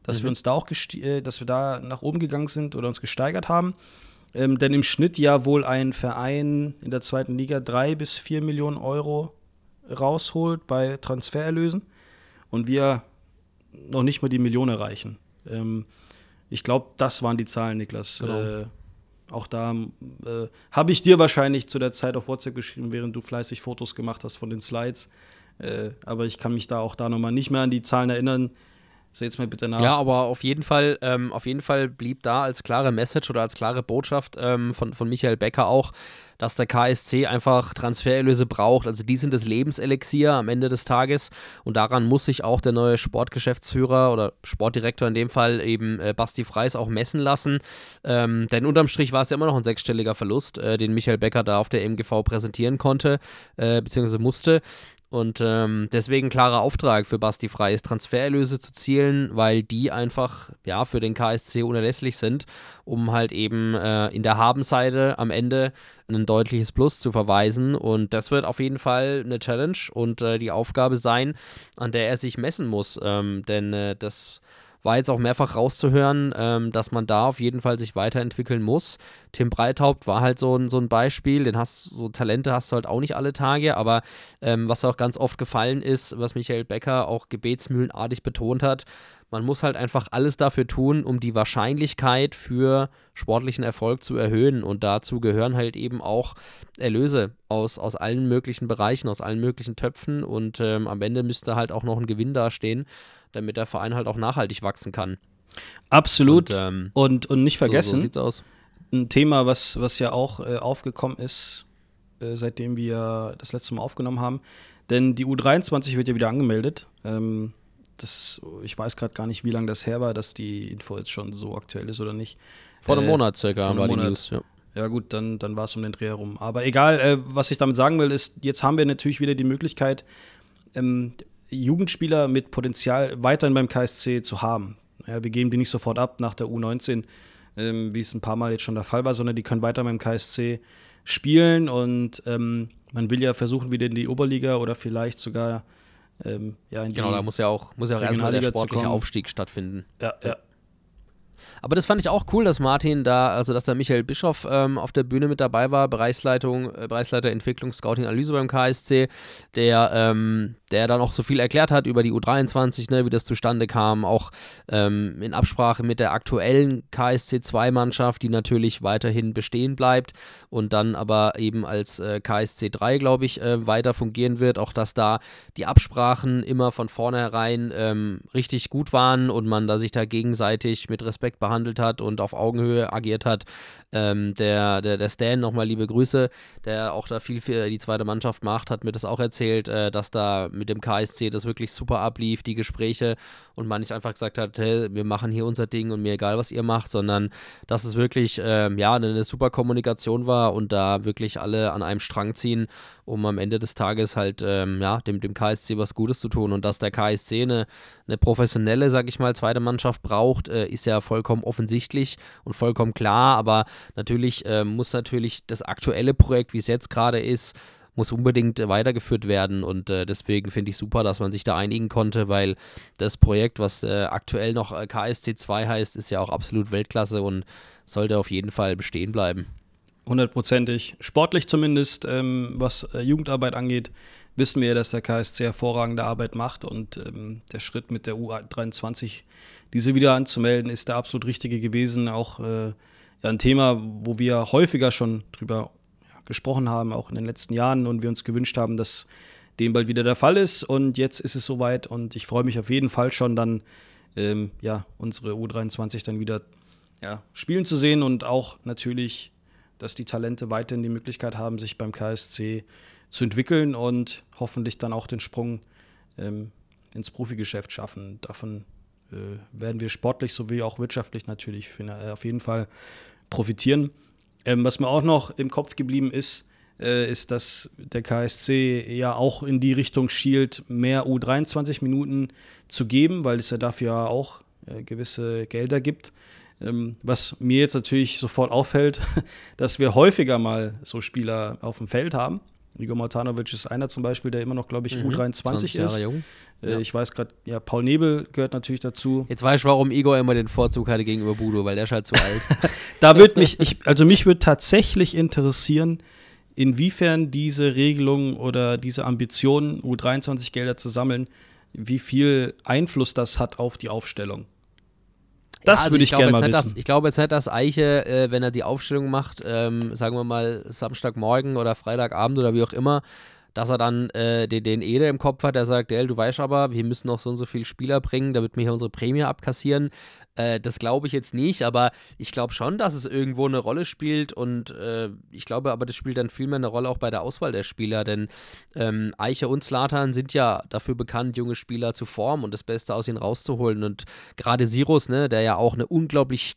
Dass mhm. wir uns da auch, äh, dass wir da nach oben gegangen sind oder uns gesteigert haben. Ähm, denn im Schnitt ja wohl ein Verein in der zweiten Liga drei bis vier Millionen Euro rausholt bei Transfererlösen und wir noch nicht mal die Million erreichen. Ähm, ich glaube, das waren die Zahlen, Niklas. Genau. Äh, auch da äh, habe ich dir wahrscheinlich zu der Zeit auf WhatsApp geschrieben, während du fleißig Fotos gemacht hast von den Slides. Äh, aber ich kann mich da auch da nochmal nicht mehr an die Zahlen erinnern. Seht's mir bitte nach. Ja, aber auf jeden Fall, ähm, auf jeden Fall blieb da als klare Message oder als klare Botschaft ähm, von, von Michael Becker auch, dass der KSC einfach Transfererlöse braucht. Also die sind das Lebenselixier am Ende des Tages und daran muss sich auch der neue Sportgeschäftsführer oder Sportdirektor in dem Fall eben äh, Basti Freis auch messen lassen. Ähm, denn unterm Strich war es ja immer noch ein sechsstelliger Verlust, äh, den Michael Becker da auf der MGV präsentieren konnte, äh, beziehungsweise musste. Und ähm, deswegen klarer Auftrag für Basti Frei ist, Transfererlöse zu zielen, weil die einfach ja für den KSC unerlässlich sind, um halt eben äh, in der Habenseite am Ende ein deutliches Plus zu verweisen. Und das wird auf jeden Fall eine Challenge und äh, die Aufgabe sein, an der er sich messen muss. Ähm, denn äh, das war jetzt auch mehrfach rauszuhören, ähm, dass man da auf jeden Fall sich weiterentwickeln muss. Tim Breithaupt war halt so ein, so ein Beispiel, den hast so Talente hast du halt auch nicht alle Tage, aber ähm, was auch ganz oft gefallen ist, was Michael Becker auch gebetsmühlenartig betont hat, man muss halt einfach alles dafür tun, um die Wahrscheinlichkeit für sportlichen Erfolg zu erhöhen. Und dazu gehören halt eben auch Erlöse aus, aus allen möglichen Bereichen, aus allen möglichen Töpfen. Und ähm, am Ende müsste halt auch noch ein Gewinn dastehen damit der Verein halt auch nachhaltig wachsen kann. Absolut. Und, ähm, und, und, nicht vergessen, so, so aus. ein Thema, was, was ja auch äh, aufgekommen ist, äh, seitdem wir das letzte Mal aufgenommen haben. Denn die U23 wird ja wieder angemeldet. Ähm, das, ich weiß gerade gar nicht, wie lange das her war, dass die Info jetzt schon so aktuell ist oder nicht. Vor einem äh, Monat circa war Monat. die News, ja. Ja, gut, dann, dann war es um den Dreh herum. Aber egal, äh, was ich damit sagen will, ist, jetzt haben wir natürlich wieder die Möglichkeit, ähm, Jugendspieler mit Potenzial weiterhin beim KSC zu haben. Ja, wir geben die nicht sofort ab nach der U19, ähm, wie es ein paar Mal jetzt schon der Fall war, sondern die können weiter beim KSC spielen und ähm, man will ja versuchen, wieder in die Oberliga oder vielleicht sogar ähm, ja, in die Genau, da muss ja auch, muss ja auch erstmal der sportliche Aufstieg stattfinden. Ja, ja. Aber das fand ich auch cool, dass Martin da, also dass da Michael Bischoff ähm, auf der Bühne mit dabei war, Bereichsleitung, äh, Bereichsleiter Entwicklung, Scouting, Analyse beim KSC, der, ähm, der dann auch so viel erklärt hat über die U23, ne, wie das zustande kam, auch ähm, in Absprache mit der aktuellen KSC 2-Mannschaft, die natürlich weiterhin bestehen bleibt und dann aber eben als äh, KSC 3, glaube ich, äh, weiter fungieren wird. Auch dass da die Absprachen immer von vornherein ähm, richtig gut waren und man da sich da gegenseitig mit Respekt Respekt behandelt hat und auf Augenhöhe agiert hat. Ähm, der, der, der Stan, nochmal liebe Grüße, der auch da viel für die zweite Mannschaft macht, hat mir das auch erzählt, äh, dass da mit dem KSC das wirklich super ablief, die Gespräche und man nicht einfach gesagt hat, hey, wir machen hier unser Ding und mir egal, was ihr macht, sondern dass es wirklich ähm, ja, eine, eine super Kommunikation war und da wirklich alle an einem Strang ziehen um am Ende des Tages halt ähm, ja, dem, dem KSC was Gutes zu tun. Und dass der KSC eine, eine professionelle, sag ich mal, zweite Mannschaft braucht, äh, ist ja vollkommen offensichtlich und vollkommen klar. Aber natürlich äh, muss natürlich das aktuelle Projekt, wie es jetzt gerade ist, muss unbedingt weitergeführt werden und äh, deswegen finde ich super, dass man sich da einigen konnte, weil das Projekt, was äh, aktuell noch äh, KSC 2 heißt, ist ja auch absolut Weltklasse und sollte auf jeden Fall bestehen bleiben hundertprozentig. Sportlich zumindest, ähm, was äh, Jugendarbeit angeht, wissen wir, dass der KSC hervorragende Arbeit macht und ähm, der Schritt mit der U23, diese wieder anzumelden, ist der absolut richtige gewesen. Auch äh, ja, ein Thema, wo wir häufiger schon drüber ja, gesprochen haben, auch in den letzten Jahren und wir uns gewünscht haben, dass dem bald wieder der Fall ist. Und jetzt ist es soweit und ich freue mich auf jeden Fall schon dann, ähm, ja, unsere U23 dann wieder ja, spielen zu sehen und auch natürlich dass die Talente weiterhin die Möglichkeit haben, sich beim KSC zu entwickeln und hoffentlich dann auch den Sprung ähm, ins Profigeschäft schaffen. Davon äh, werden wir sportlich sowie auch wirtschaftlich natürlich äh, auf jeden Fall profitieren. Ähm, was mir auch noch im Kopf geblieben ist, äh, ist, dass der KSC ja auch in die Richtung schielt, mehr U23 Minuten zu geben, weil es ja dafür auch äh, gewisse Gelder gibt. Ähm, was mir jetzt natürlich sofort auffällt, dass wir häufiger mal so Spieler auf dem Feld haben. Igor Matanovic ist einer zum Beispiel, der immer noch, glaube ich, mhm. U23 ist. Jung. Äh, ja. Ich weiß gerade, ja, Paul Nebel gehört natürlich dazu. Jetzt weiß ich, warum Igor immer den Vorzug hatte gegenüber Budo, weil der ist halt zu alt. da würde mich, ich, also mich würde tatsächlich interessieren, inwiefern diese Regelung oder diese Ambition, U23-Gelder zu sammeln, wie viel Einfluss das hat auf die Aufstellung. Das also würde ich, ich gerne mal wissen. Das, ich glaube jetzt nicht, dass Eiche, äh, wenn er die Aufstellung macht, ähm, sagen wir mal Samstagmorgen oder Freitagabend oder wie auch immer, dass er dann äh, den, den Ede im Kopf hat, der sagt, du weißt aber, wir müssen noch so und so viele Spieler bringen, damit wir hier unsere Prämie abkassieren. Äh, das glaube ich jetzt nicht, aber ich glaube schon, dass es irgendwo eine Rolle spielt und äh, ich glaube aber, das spielt dann viel mehr eine Rolle auch bei der Auswahl der Spieler, denn ähm, Eiche und Slatan sind ja dafür bekannt, junge Spieler zu formen und das Beste aus ihnen rauszuholen und gerade Sirus, ne, der ja auch eine unglaublich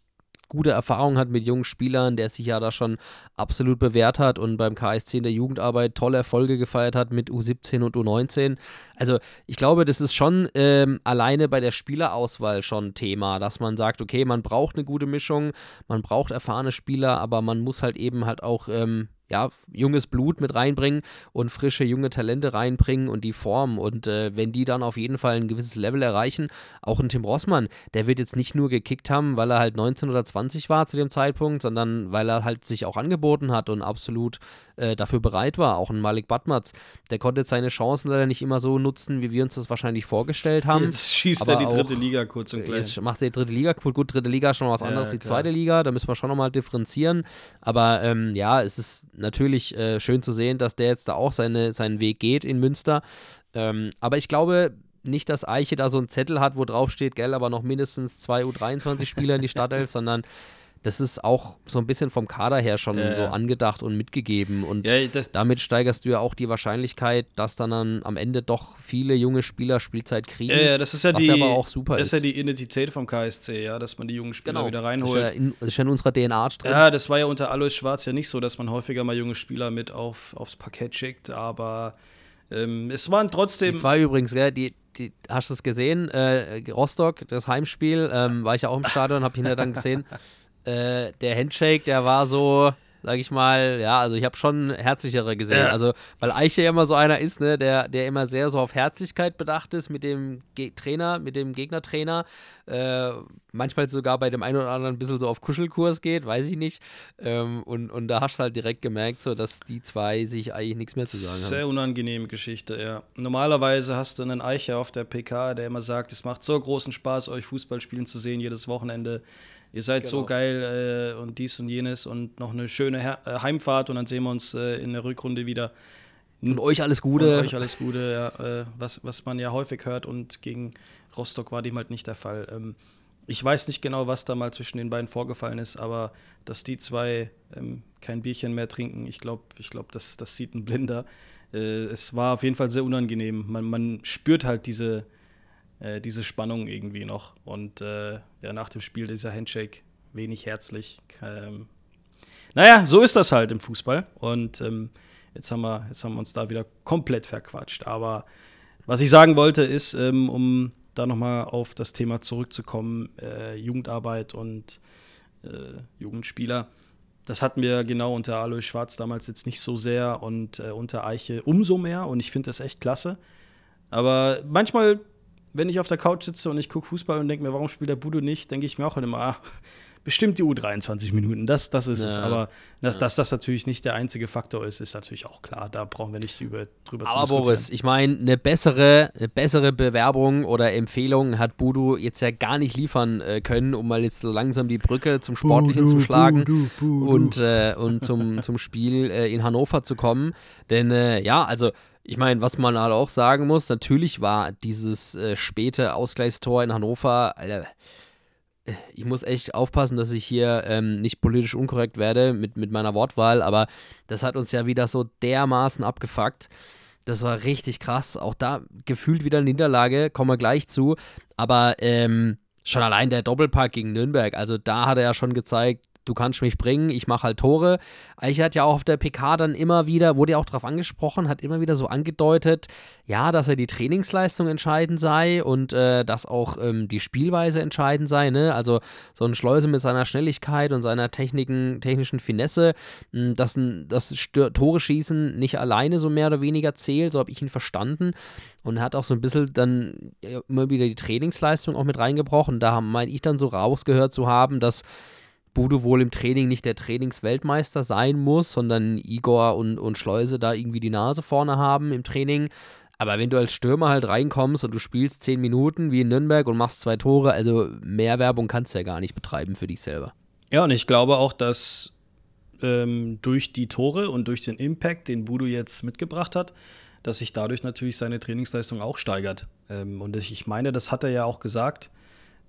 gute Erfahrung hat mit jungen Spielern, der sich ja da schon absolut bewährt hat und beim KSC in der Jugendarbeit tolle Erfolge gefeiert hat mit U17 und U19. Also ich glaube, das ist schon ähm, alleine bei der Spielerauswahl schon Thema, dass man sagt, okay, man braucht eine gute Mischung, man braucht erfahrene Spieler, aber man muss halt eben halt auch ähm, ja, junges Blut mit reinbringen und frische junge Talente reinbringen und die formen. Und äh, wenn die dann auf jeden Fall ein gewisses Level erreichen, auch ein Tim Rossmann, der wird jetzt nicht nur gekickt haben, weil er halt 19 oder 20 war zu dem Zeitpunkt, sondern weil er halt sich auch angeboten hat und absolut äh, dafür bereit war. Auch ein Malik Batmatz, der konnte seine Chancen leider nicht immer so nutzen, wie wir uns das wahrscheinlich vorgestellt haben. Jetzt schießt er die dritte Liga kurz und klein. Jetzt macht er die dritte Liga. Gut, gut dritte Liga ist schon was anderes ja, die zweite Liga. Da müssen wir schon nochmal differenzieren. Aber ähm, ja, es ist natürlich äh, schön zu sehen, dass der jetzt da auch seine, seinen Weg geht in Münster. Ähm, aber ich glaube, nicht, dass Eiche da so einen Zettel hat, wo drauf steht, gell, aber noch mindestens zwei U23-Spieler in die Startelf, sondern das ist auch so ein bisschen vom Kader her schon ja, so angedacht und mitgegeben. Und ja, damit steigerst du ja auch die Wahrscheinlichkeit, dass dann, dann am Ende doch viele junge Spieler Spielzeit kriegen. Ja, ja das ist ja die, aber auch super das ist. ja die Identität vom KSC, ja, dass man die jungen Spieler genau. wieder reinholt. Das ist, ja in, das ist ja in unserer DNA drin. Ja, das war ja unter Alois Schwarz ja nicht so, dass man häufiger mal junge Spieler mit auf, aufs Parkett schickt, aber ähm, es waren trotzdem. Die zwei übrigens, gell, die, die, hast du es gesehen? Äh, Rostock, das Heimspiel, ähm, war ich ja auch im Stadion, hab ihn ja dann gesehen. Äh, der Handshake, der war so, sag ich mal, ja, also ich habe schon herzlichere gesehen. Ja. Also, weil Eiche ja immer so einer ist, ne, der, der immer sehr so auf Herzlichkeit bedacht ist mit dem Ge Trainer, mit dem Gegnertrainer. Äh, manchmal sogar bei dem einen oder anderen ein bisschen so auf Kuschelkurs geht, weiß ich nicht. Ähm, und, und da hast du halt direkt gemerkt, so, dass die zwei sich eigentlich nichts mehr zu sagen Sehr haben. Sehr unangenehme Geschichte, ja. Normalerweise hast du einen Eicher auf der PK, der immer sagt, es macht so großen Spaß, euch Fußball spielen zu sehen, jedes Wochenende ihr seid genau. so geil äh, und dies und jenes und noch eine schöne Her äh, Heimfahrt und dann sehen wir uns äh, in der Rückrunde wieder. Und euch alles Gute. Und euch alles Gute, ja, äh, was, was man ja häufig hört und gegen Rostock war dem halt nicht der Fall. Ähm, ich weiß nicht genau, was da mal zwischen den beiden vorgefallen ist, aber dass die zwei ähm, kein Bierchen mehr trinken, ich glaube, ich glaub, das, das sieht ein Blinder. Äh, es war auf jeden Fall sehr unangenehm. Man, man spürt halt diese, äh, diese Spannung irgendwie noch. Und ja, nach dem Spiel dieser Handshake wenig herzlich. Ähm, naja, so ist das halt im Fußball. Und ähm, jetzt, haben wir, jetzt haben wir uns da wieder komplett verquatscht. Aber was ich sagen wollte, ist, ähm, um da nochmal auf das Thema zurückzukommen, äh, Jugendarbeit und äh, Jugendspieler. Das hatten wir genau unter Alois Schwarz damals jetzt nicht so sehr und äh, unter Eiche umso mehr. Und ich finde das echt klasse. Aber manchmal wenn ich auf der Couch sitze und ich gucke Fußball und denke mir, warum spielt der Budo nicht, denke ich mir auch halt immer, ah, bestimmt die U23 Minuten, das, das ist ja, es. Aber dass, ja. dass, das natürlich nicht der einzige Faktor ist, ist natürlich auch klar. Da brauchen wir nicht über, drüber Aber zu diskutieren. Boris, ich meine, eine bessere, eine bessere Bewerbung oder Empfehlung hat Budo jetzt ja gar nicht liefern äh, können, um mal jetzt so langsam die Brücke zum Sportlichen Budu, zu schlagen Budu, Budu. und, äh, und zum, zum Spiel äh, in Hannover zu kommen. Denn äh, ja, also ich meine, was man halt auch sagen muss, natürlich war dieses äh, späte Ausgleichstor in Hannover, Alter, äh, ich muss echt aufpassen, dass ich hier ähm, nicht politisch unkorrekt werde mit, mit meiner Wortwahl, aber das hat uns ja wieder so dermaßen abgefuckt. Das war richtig krass. Auch da gefühlt wieder eine Niederlage, kommen wir gleich zu. Aber ähm, schon allein der Doppelpack gegen Nürnberg, also da hat er ja schon gezeigt, du kannst mich bringen, ich mache halt Tore. Eiche hat ja auch auf der PK dann immer wieder, wurde ja auch darauf angesprochen, hat immer wieder so angedeutet, ja, dass er die Trainingsleistung entscheidend sei und äh, dass auch ähm, die Spielweise entscheidend sei. Ne? Also so ein Schleuse mit seiner Schnelligkeit und seiner Techniken, technischen Finesse, mh, hm, dass das Tore schießen nicht alleine so mehr oder weniger zählt, so habe ich ihn verstanden. Und er hat auch so ein bisschen dann immer wieder die Trainingsleistung auch mit reingebrochen. Da meine ich dann so rausgehört zu haben, dass Budo wohl im Training nicht der Trainingsweltmeister sein muss, sondern Igor und, und Schleuse da irgendwie die Nase vorne haben im Training. Aber wenn du als Stürmer halt reinkommst und du spielst zehn Minuten wie in Nürnberg und machst zwei Tore, also mehr Werbung kannst du ja gar nicht betreiben für dich selber. Ja, und ich glaube auch, dass ähm, durch die Tore und durch den Impact, den Budo jetzt mitgebracht hat, dass sich dadurch natürlich seine Trainingsleistung auch steigert. Ähm, und ich meine, das hat er ja auch gesagt,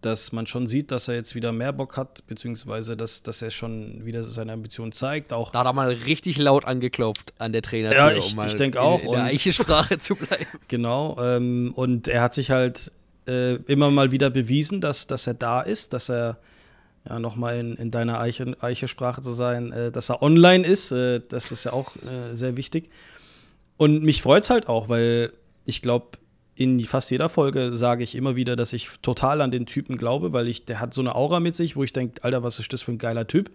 dass man schon sieht, dass er jetzt wieder mehr Bock hat, beziehungsweise dass, dass er schon wieder seine Ambitionen zeigt. Auch da hat er mal richtig laut angeklopft an der Trainertür, ja, ich, um ich denke auch. In, in der Eiche-Sprache zu bleiben. Genau. Ähm, und er hat sich halt äh, immer mal wieder bewiesen, dass, dass er da ist, dass er ja, nochmal in, in deiner Eiche-Sprache zu sein, äh, dass er online ist. Äh, das ist ja auch äh, sehr wichtig. Und mich freut es halt auch, weil ich glaube, in fast jeder Folge sage ich immer wieder, dass ich total an den Typen glaube, weil ich, der hat so eine Aura mit sich, wo ich denke, Alter, was ist das für ein geiler Typ?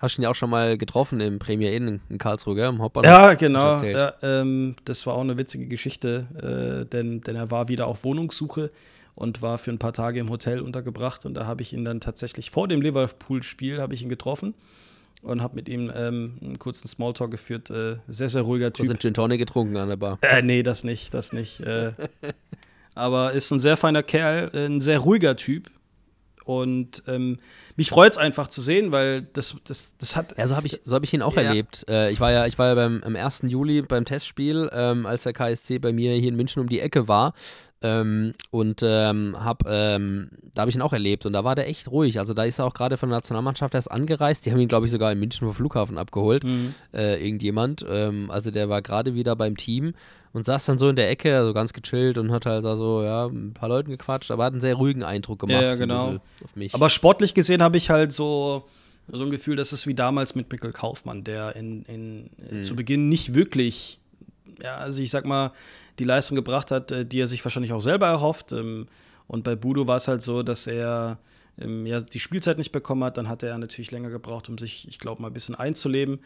Hast du ihn ja auch schon mal getroffen im Premier Inn in Karlsruhe, gell? Im Hauptbahnhof. Ja, genau. Ja, ähm, das war auch eine witzige Geschichte, äh, denn, denn er war wieder auf Wohnungssuche und war für ein paar Tage im Hotel untergebracht und da habe ich ihn dann tatsächlich vor dem Liverpool-Spiel habe ich ihn getroffen und habe mit ihm ähm, einen kurzen Smalltalk geführt. Äh, sehr, sehr ruhiger Typ. Du hast Gin Tonic getrunken an der Bar? Äh, nee, das nicht, das nicht. Äh, aber ist ein sehr feiner Kerl, ein sehr ruhiger Typ. Und ähm, mich freut es einfach zu sehen, weil das, das, das hat. Ja, so habe ich, so hab ich ihn auch ja. erlebt. Äh, ich war ja, ich war ja beim, am 1. Juli beim Testspiel, ähm, als der KSC bei mir hier in München um die Ecke war. Ähm, und ähm, hab, ähm, da habe ich ihn auch erlebt und da war der echt ruhig. Also da ist er auch gerade von der Nationalmannschaft erst angereist. Die haben ihn, glaube ich, sogar in München vom Flughafen abgeholt. Mhm. Äh, irgendjemand. Ähm, also der war gerade wieder beim Team und saß dann so in der Ecke, also ganz gechillt und hat halt da so, ja, ein paar Leuten gequatscht, aber hat einen sehr ruhigen Eindruck gemacht. Ja, genau. auf mich. Aber sportlich gesehen habe ich halt so so ein Gefühl, dass es wie damals mit Mikkel Kaufmann, der in, in mhm. zu Beginn nicht wirklich, ja, also ich sag mal, die Leistung gebracht hat, äh, die er sich wahrscheinlich auch selber erhofft. Ähm, und bei Budo war es halt so, dass er ähm, ja, die Spielzeit nicht bekommen hat. Dann hatte er natürlich länger gebraucht, um sich, ich glaube, mal ein bisschen einzuleben.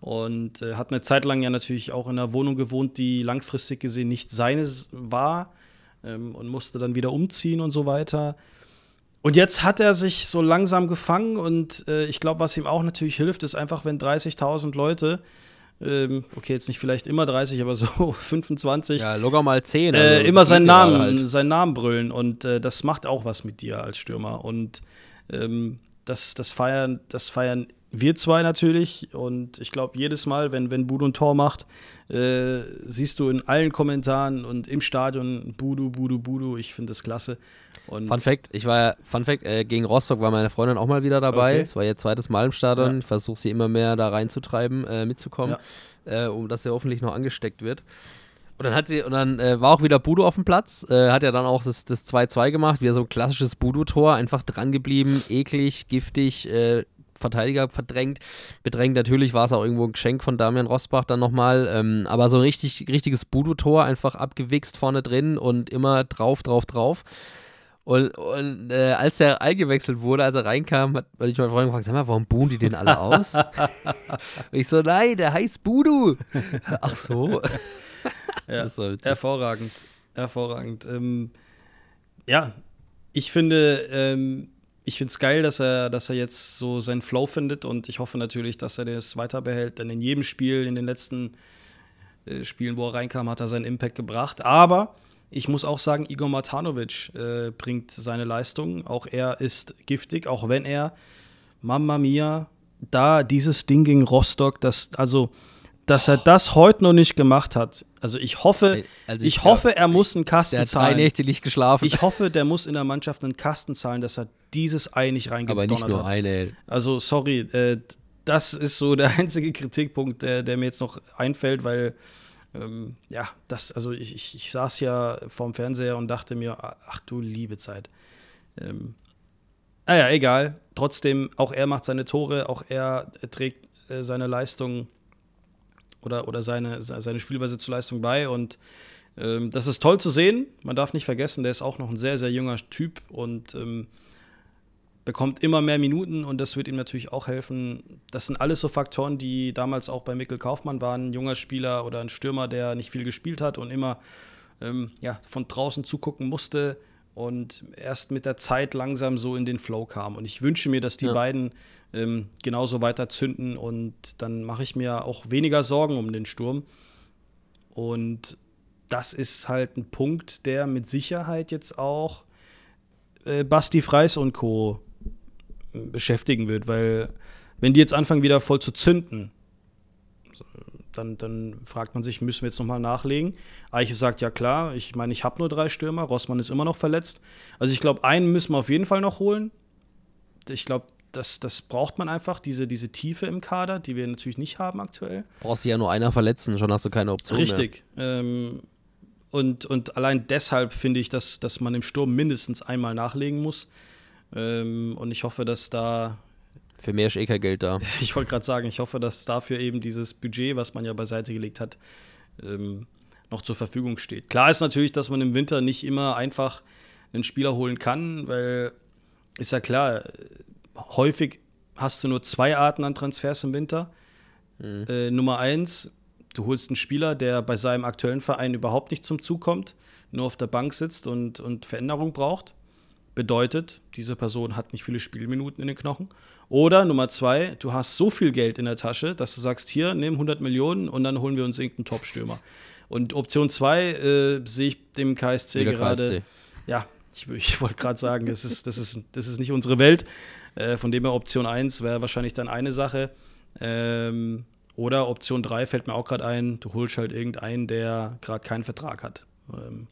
Und äh, hat eine Zeit lang ja natürlich auch in einer Wohnung gewohnt, die langfristig gesehen nicht seines war. Ähm, und musste dann wieder umziehen und so weiter. Und jetzt hat er sich so langsam gefangen und äh, ich glaube, was ihm auch natürlich hilft, ist einfach, wenn 30.000 Leute ähm, okay, jetzt nicht vielleicht immer 30, aber so 25. Ja, locker mal 10. Äh, also immer seinen Namen, halt. seinen Namen brüllen und äh, das macht auch was mit dir als Stürmer. Und ähm, das, das, feiern, das feiern wir zwei natürlich und ich glaube, jedes Mal, wenn, wenn Budo ein Tor macht, äh, siehst du in allen Kommentaren und im Stadion Budo, Budo, Budo. Ich finde das klasse. Und Fun Fact, ich war Fun Fact, äh, gegen Rostock war meine Freundin auch mal wieder dabei. Es okay. war ihr zweites Mal im Stadion. Ja. Ich versuche sie immer mehr da reinzutreiben, äh, mitzukommen, ja. äh, um dass sie hoffentlich noch angesteckt wird. Und dann hat sie, und dann äh, war auch wieder Budo auf dem Platz, äh, hat ja dann auch das 2-2 gemacht, wieder so ein klassisches Budo-Tor, einfach dran geblieben, eklig, giftig, äh, Verteidiger verdrängt, bedrängt. Natürlich war es auch irgendwo ein Geschenk von Damian Rosbach dann nochmal, ähm, aber so ein richtig, richtiges Budo-Tor, einfach abgewichst vorne drin und immer drauf, drauf, drauf. Und, und äh, als der eingewechselt wurde, als er reinkam, hat ich meine Freundin gefragt, sag mal, warum buhen die den alle aus? und ich so, nein, der heißt Budu. Ach so. ja, hervorragend, hervorragend. Ähm, ja, ich finde, ähm, ich finde es geil, dass er, dass er jetzt so seinen Flow findet und ich hoffe natürlich, dass er das weiter behält, denn in jedem Spiel, in den letzten äh, Spielen, wo er reinkam, hat er seinen Impact gebracht. Aber ich muss auch sagen, Igor Matanovic äh, bringt seine Leistung. Auch er ist giftig, auch wenn er, Mamma mia, da dieses Ding gegen Rostock, das, also, dass er das heute noch nicht gemacht hat. Also ich hoffe, also ich, ich hoffe, er muss einen Kasten der hat zahlen. drei Nächte nicht geschlafen. Ich hoffe, der muss in der Mannschaft einen Kasten zahlen, dass er dieses Ei nicht reingedonnert hat. Aber nicht nur eine. Also sorry, äh, das ist so der einzige Kritikpunkt, der, der mir jetzt noch einfällt, weil ähm, ja, das, also ich, ich, ich, saß ja vorm Fernseher und dachte mir, ach du liebe Zeit. Ähm, naja, egal. Trotzdem, auch er macht seine Tore, auch er trägt äh, seine Leistung oder, oder seine, seine Spielweise zur Leistung bei. Und ähm, das ist toll zu sehen. Man darf nicht vergessen, der ist auch noch ein sehr, sehr junger Typ und ähm, bekommt immer mehr Minuten und das wird ihm natürlich auch helfen. Das sind alles so Faktoren, die damals auch bei Mikkel Kaufmann waren. Ein junger Spieler oder ein Stürmer, der nicht viel gespielt hat und immer ähm, ja, von draußen zugucken musste und erst mit der Zeit langsam so in den Flow kam. Und ich wünsche mir, dass die ja. beiden ähm, genauso weiter zünden und dann mache ich mir auch weniger Sorgen um den Sturm. Und das ist halt ein Punkt, der mit Sicherheit jetzt auch äh, Basti Freis und Co beschäftigen wird, weil wenn die jetzt anfangen wieder voll zu zünden, dann, dann fragt man sich, müssen wir jetzt nochmal nachlegen? Eiche sagt, ja klar, ich meine, ich habe nur drei Stürmer, Rossmann ist immer noch verletzt. Also ich glaube, einen müssen wir auf jeden Fall noch holen. Ich glaube, das, das braucht man einfach, diese, diese Tiefe im Kader, die wir natürlich nicht haben aktuell. Brauchst du ja nur einer verletzen, schon hast du keine Option Richtig. Ähm, und, und allein deshalb finde ich, dass, dass man im Sturm mindestens einmal nachlegen muss. Ähm, und ich hoffe, dass da. Für mehr ist eh kein Geld da. Ich wollte gerade sagen, ich hoffe, dass dafür eben dieses Budget, was man ja beiseite gelegt hat, ähm, noch zur Verfügung steht. Klar ist natürlich, dass man im Winter nicht immer einfach einen Spieler holen kann, weil ist ja klar, häufig hast du nur zwei Arten an Transfers im Winter. Mhm. Äh, Nummer eins, du holst einen Spieler, der bei seinem aktuellen Verein überhaupt nicht zum Zug kommt, nur auf der Bank sitzt und, und Veränderung braucht. Bedeutet, diese Person hat nicht viele Spielminuten in den Knochen. Oder Nummer zwei, du hast so viel Geld in der Tasche, dass du sagst, hier, nimm 100 Millionen und dann holen wir uns irgendeinen Top-Stürmer. Und Option zwei äh, sehe ich dem KSC Wieder gerade. KSC. Ja, ich, ich wollte gerade sagen, das ist, das, ist, das ist nicht unsere Welt. Äh, von dem her Option 1 wäre wahrscheinlich dann eine Sache. Ähm, oder Option 3 fällt mir auch gerade ein, du holst halt irgendeinen, der gerade keinen Vertrag hat. Ähm,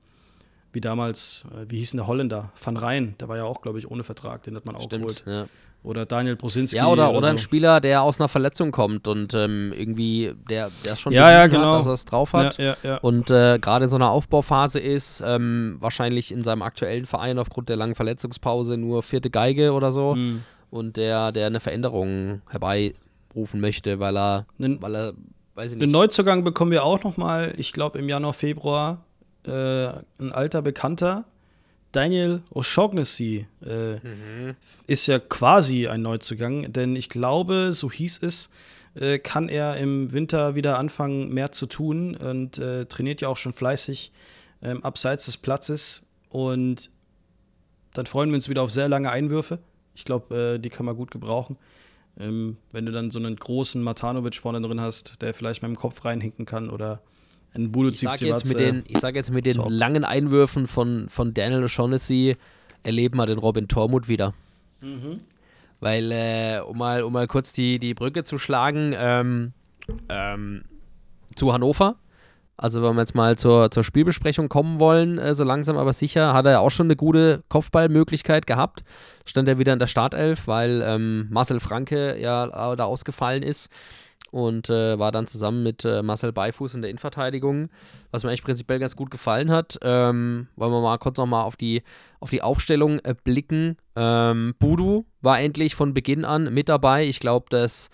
wie damals, äh, wie hieß denn der Holländer? Van Rijn, der war ja auch, glaube ich, ohne Vertrag, den hat man auch Stimmt, geholt. Ja. Oder Daniel Brosinski. Ja, oder, oder, oder so. ein Spieler, der aus einer Verletzung kommt und ähm, irgendwie, der es schon ja, ja, genau. hat, dass er es drauf hat. Ja, ja, und äh, gerade in so einer Aufbauphase ist, ähm, wahrscheinlich in seinem aktuellen Verein aufgrund der langen Verletzungspause nur vierte Geige oder so. Mhm. Und der, der eine Veränderung herbeirufen möchte, weil er, Nen, weil er weiß ich nicht. Einen Neuzugang bekommen wir auch noch mal, ich glaube im Januar, Februar äh, ein alter Bekannter, Daniel O'Shaughnessy, äh, mhm. ist ja quasi ein Neuzugang, denn ich glaube, so hieß es, äh, kann er im Winter wieder anfangen, mehr zu tun und äh, trainiert ja auch schon fleißig ähm, abseits des Platzes. Und dann freuen wir uns wieder auf sehr lange Einwürfe. Ich glaube, äh, die kann man gut gebrauchen. Ähm, wenn du dann so einen großen Matanovic vorne drin hast, der vielleicht mit dem Kopf reinhinken kann oder ein Budo ich sage jetzt, mit den, ich sag jetzt mit den langen Einwürfen von, von Daniel O'Shaughnessy erleben wir den Robin Tormut wieder. Mhm. Weil, äh, um, mal, um mal kurz die, die Brücke zu schlagen, ähm, ähm, zu Hannover. Also wenn wir jetzt mal zur, zur Spielbesprechung kommen wollen, äh, so langsam aber sicher, hat er auch schon eine gute Kopfballmöglichkeit gehabt. Stand er wieder in der Startelf, weil ähm, Marcel Franke ja da ausgefallen ist und äh, war dann zusammen mit äh, Marcel Beifuß in der Innenverteidigung, was mir eigentlich prinzipiell ganz gut gefallen hat. Ähm, wollen wir mal kurz nochmal auf die, auf die Aufstellung äh, blicken. Ähm, Budu war endlich von Beginn an mit dabei. Ich glaube, dass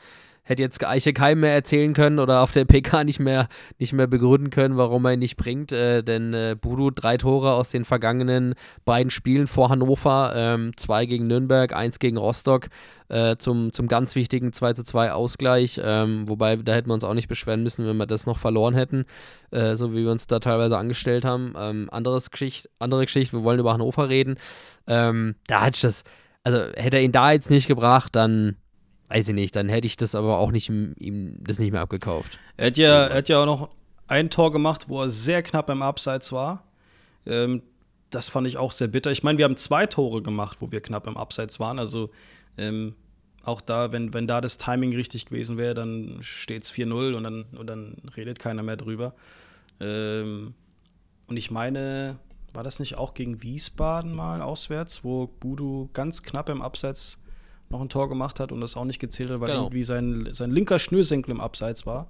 hätte jetzt Eiche keinem mehr erzählen können oder auf der PK nicht mehr, nicht mehr begründen können, warum er ihn nicht bringt. Äh, denn äh, Budu drei Tore aus den vergangenen beiden Spielen vor Hannover, ähm, zwei gegen Nürnberg, eins gegen Rostock, äh, zum, zum ganz wichtigen 2 zu 2 Ausgleich. Ähm, wobei, da hätten wir uns auch nicht beschweren müssen, wenn wir das noch verloren hätten, äh, so wie wir uns da teilweise angestellt haben. Ähm, anderes Geschicht, andere Geschichte, wir wollen über Hannover reden. Ähm, da ich das, also hätte er ihn da jetzt nicht gebracht, dann weiß ich nicht, dann hätte ich das aber auch nicht ihm das nicht mehr abgekauft. Er hat ja, er hat ja auch noch ein Tor gemacht, wo er sehr knapp im Abseits war. Ähm, das fand ich auch sehr bitter. Ich meine, wir haben zwei Tore gemacht, wo wir knapp im Abseits waren. Also ähm, auch da, wenn, wenn da das Timing richtig gewesen wäre, dann steht es 4-0 und dann, und dann redet keiner mehr drüber. Ähm, und ich meine, war das nicht auch gegen Wiesbaden mal auswärts, wo Budu ganz knapp im Abseits noch ein Tor gemacht hat und das auch nicht gezählt hat, weil genau. irgendwie sein, sein linker Schnürsenkel im Abseits war.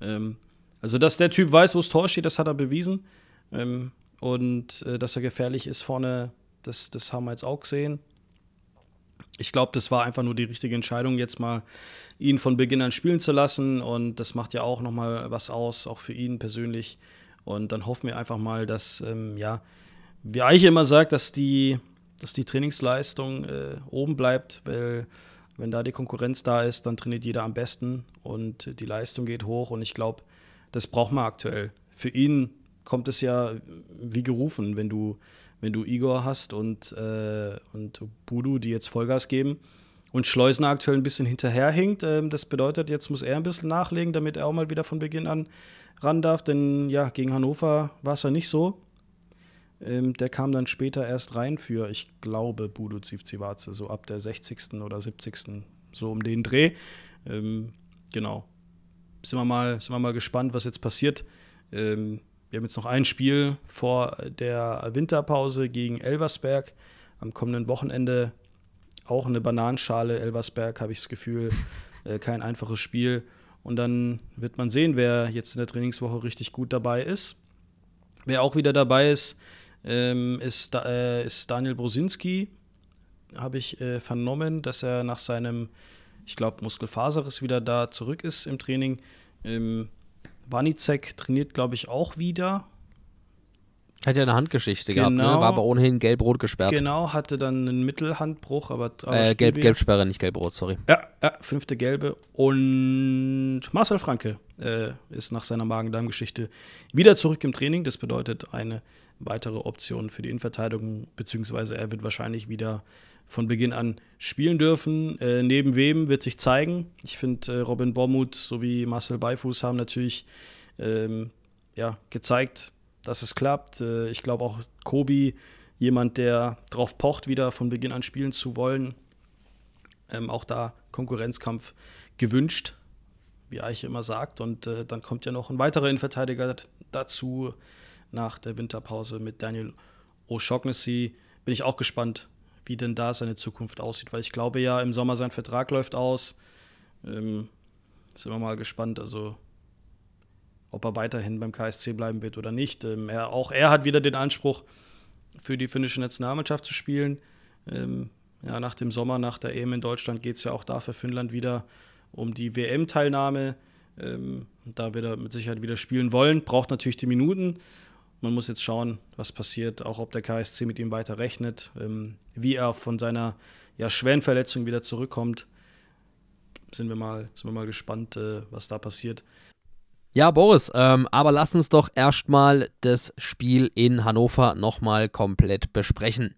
Ähm, also, dass der Typ weiß, wo das Tor steht, das hat er bewiesen. Ähm, und äh, dass er gefährlich ist vorne, das, das haben wir jetzt auch gesehen. ich glaube, das war einfach nur die richtige Entscheidung, jetzt mal ihn von Beginn an spielen zu lassen. Und das macht ja auch nochmal was aus, auch für ihn persönlich. Und dann hoffen wir einfach mal, dass, ähm, ja, wie Eiche immer sagt, dass die, dass die Trainingsleistung äh, oben bleibt, weil wenn da die Konkurrenz da ist, dann trainiert jeder am besten und die Leistung geht hoch. Und ich glaube, das braucht man aktuell. Für ihn kommt es ja wie gerufen, wenn du, wenn du Igor hast und, äh, und Budu, die jetzt Vollgas geben und Schleusen aktuell ein bisschen hinterherhinkt. Ähm, das bedeutet, jetzt muss er ein bisschen nachlegen, damit er auch mal wieder von Beginn an ran darf. Denn ja, gegen Hannover war es ja nicht so. Ähm, der kam dann später erst rein für, ich glaube, Budu Zivzivaze, so ab der 60. oder 70. so um den Dreh. Ähm, genau. Sind wir, mal, sind wir mal gespannt, was jetzt passiert. Ähm, wir haben jetzt noch ein Spiel vor der Winterpause gegen Elversberg. Am kommenden Wochenende auch eine Bananenschale. Elversberg habe ich das Gefühl, äh, kein einfaches Spiel. Und dann wird man sehen, wer jetzt in der Trainingswoche richtig gut dabei ist. Wer auch wieder dabei ist, ähm, ist, äh, ist, Daniel Brosinski. Habe ich äh, vernommen, dass er nach seinem, ich glaube, Muskelfaserriss wieder da zurück ist im Training. Ähm, Wanicek trainiert, glaube ich, auch wieder. Hat ja eine Handgeschichte genau, gehabt, ne? war aber ohnehin gelb-rot gesperrt. Genau, hatte dann einen Mittelhandbruch, aber, aber äh, gelb, Gelbsperre, nicht gelb-rot, sorry. Ja, ja, fünfte gelbe. Und Marcel Franke äh, ist nach seiner Magen-Darm-Geschichte wieder zurück im Training. Das bedeutet eine weitere Option für die Innenverteidigung, beziehungsweise er wird wahrscheinlich wieder von Beginn an spielen dürfen. Äh, neben wem wird sich zeigen. Ich finde, äh, Robin Bormuth sowie Marcel Beifuß haben natürlich ähm, ja, gezeigt, dass es klappt. Äh, ich glaube auch Kobi, jemand, der darauf pocht, wieder von Beginn an spielen zu wollen. Ähm, auch da Konkurrenzkampf gewünscht, wie Eiche immer sagt. Und äh, dann kommt ja noch ein weiterer Innenverteidiger dazu nach der Winterpause mit Daniel O'Shaughnessy. Bin ich auch gespannt, wie denn da seine Zukunft aussieht, weil ich glaube ja, im Sommer sein Vertrag läuft aus. Ähm, sind wir mal gespannt, also ob er weiterhin beim KSC bleiben wird oder nicht. Ähm, er, auch er hat wieder den Anspruch, für die finnische Nationalmannschaft zu spielen. Ähm, ja, nach dem Sommer, nach der EM in Deutschland geht es ja auch da für Finnland wieder um die WM-Teilnahme. Ähm, da wird er mit Sicherheit wieder spielen wollen, braucht natürlich die Minuten. Man muss jetzt schauen, was passiert, auch ob der KSC mit ihm weiter rechnet, ähm, wie er von seiner ja, schweren Verletzung wieder zurückkommt. Sind wir mal, sind wir mal gespannt, äh, was da passiert. Ja, Boris, ähm, aber lass uns doch erstmal das Spiel in Hannover nochmal komplett besprechen.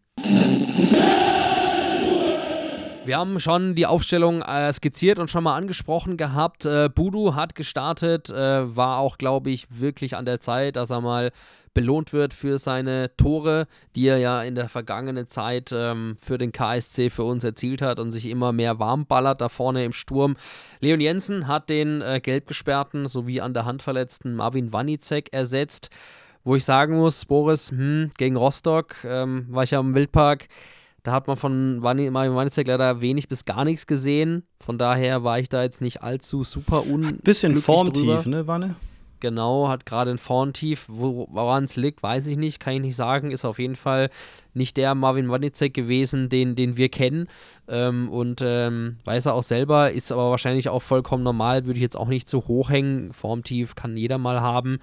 Wir haben schon die Aufstellung äh, skizziert und schon mal angesprochen gehabt. Äh, Budu hat gestartet, äh, war auch, glaube ich, wirklich an der Zeit, dass er mal belohnt wird für seine Tore, die er ja in der vergangenen Zeit ähm, für den KSC für uns erzielt hat und sich immer mehr warm ballert da vorne im Sturm. Leon Jensen hat den äh, gelbgesperrten sowie an der Hand verletzten Marvin Wanicek ersetzt. Wo ich sagen muss, Boris, hm, gegen Rostock ähm, war ich ja im Wildpark. Da hat man von Marvin Wanicek leider wenig bis gar nichts gesehen. Von daher war ich da jetzt nicht allzu super un. Bisschen formtief, ne, Wanne? Genau, hat gerade ein Formtief. Woran es liegt, weiß ich nicht, kann ich nicht sagen. Ist auf jeden Fall nicht der Marvin Wanicek gewesen, den, den wir kennen. Ähm, und ähm, weiß er auch selber, ist aber wahrscheinlich auch vollkommen normal, würde ich jetzt auch nicht zu hoch hängen. Formtief kann jeder mal haben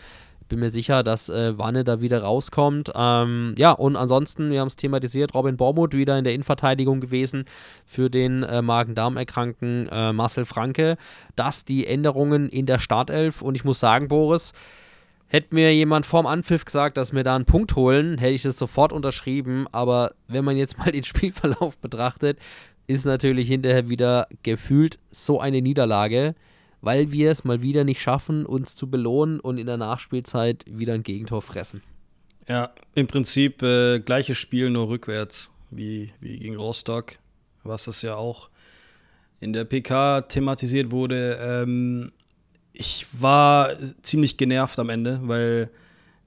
bin mir sicher, dass äh, Wanne da wieder rauskommt. Ähm, ja, und ansonsten, wir haben es thematisiert, Robin Bormuth wieder in der Innenverteidigung gewesen für den äh, Magen-Darm-Erkrankten äh, Marcel Franke. Das die Änderungen in der Startelf. Und ich muss sagen, Boris, Hätte mir jemand vorm Anpfiff gesagt, dass wir da einen Punkt holen, hätte ich das sofort unterschrieben. Aber wenn man jetzt mal den Spielverlauf betrachtet, ist natürlich hinterher wieder gefühlt so eine Niederlage weil wir es mal wieder nicht schaffen, uns zu belohnen und in der Nachspielzeit wieder ein Gegentor fressen. Ja, im Prinzip äh, gleiches Spiel, nur rückwärts, wie, wie gegen Rostock, was das ja auch in der PK thematisiert wurde. Ähm, ich war ziemlich genervt am Ende, weil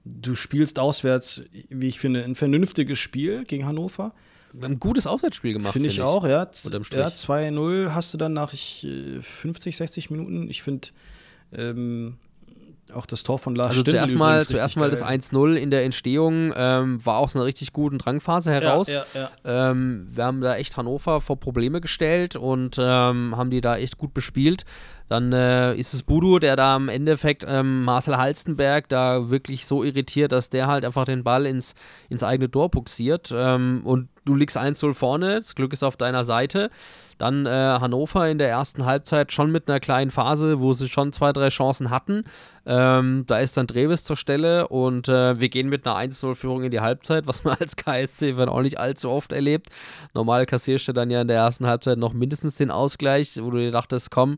du spielst auswärts, wie ich finde, ein vernünftiges Spiel gegen Hannover ein gutes Auswärtsspiel gemacht. Finde ich, ich auch, ja. Ja, 2-0 hast du dann nach 50, 60 äh, Minuten. Ich finde, ähm, Auch das Tor von Lars Also Stindl zuerst mal, zuerst mal das geil. 1-0 in der Entstehung ähm, war aus einer richtig guten Drangphase heraus. Ja, ja, ja. Ähm, wir haben da echt Hannover vor Probleme gestellt und ähm, haben die da echt gut bespielt. Dann äh, ist es Budu, der da im Endeffekt ähm, Marcel Halstenberg da wirklich so irritiert, dass der halt einfach den Ball ins, ins eigene Tor buxiert. Ähm, und du liegst 1-0 vorne, das Glück ist auf deiner Seite. Dann äh, Hannover in der ersten Halbzeit schon mit einer kleinen Phase, wo sie schon zwei, drei Chancen hatten. Ähm, da ist dann Dreves zur Stelle und äh, wir gehen mit einer 1-0-Führung in die Halbzeit, was man als KSC-Fan auch nicht allzu oft erlebt. Normal kassierst du dann ja in der ersten Halbzeit noch mindestens den Ausgleich, wo du dir dachtest, komm,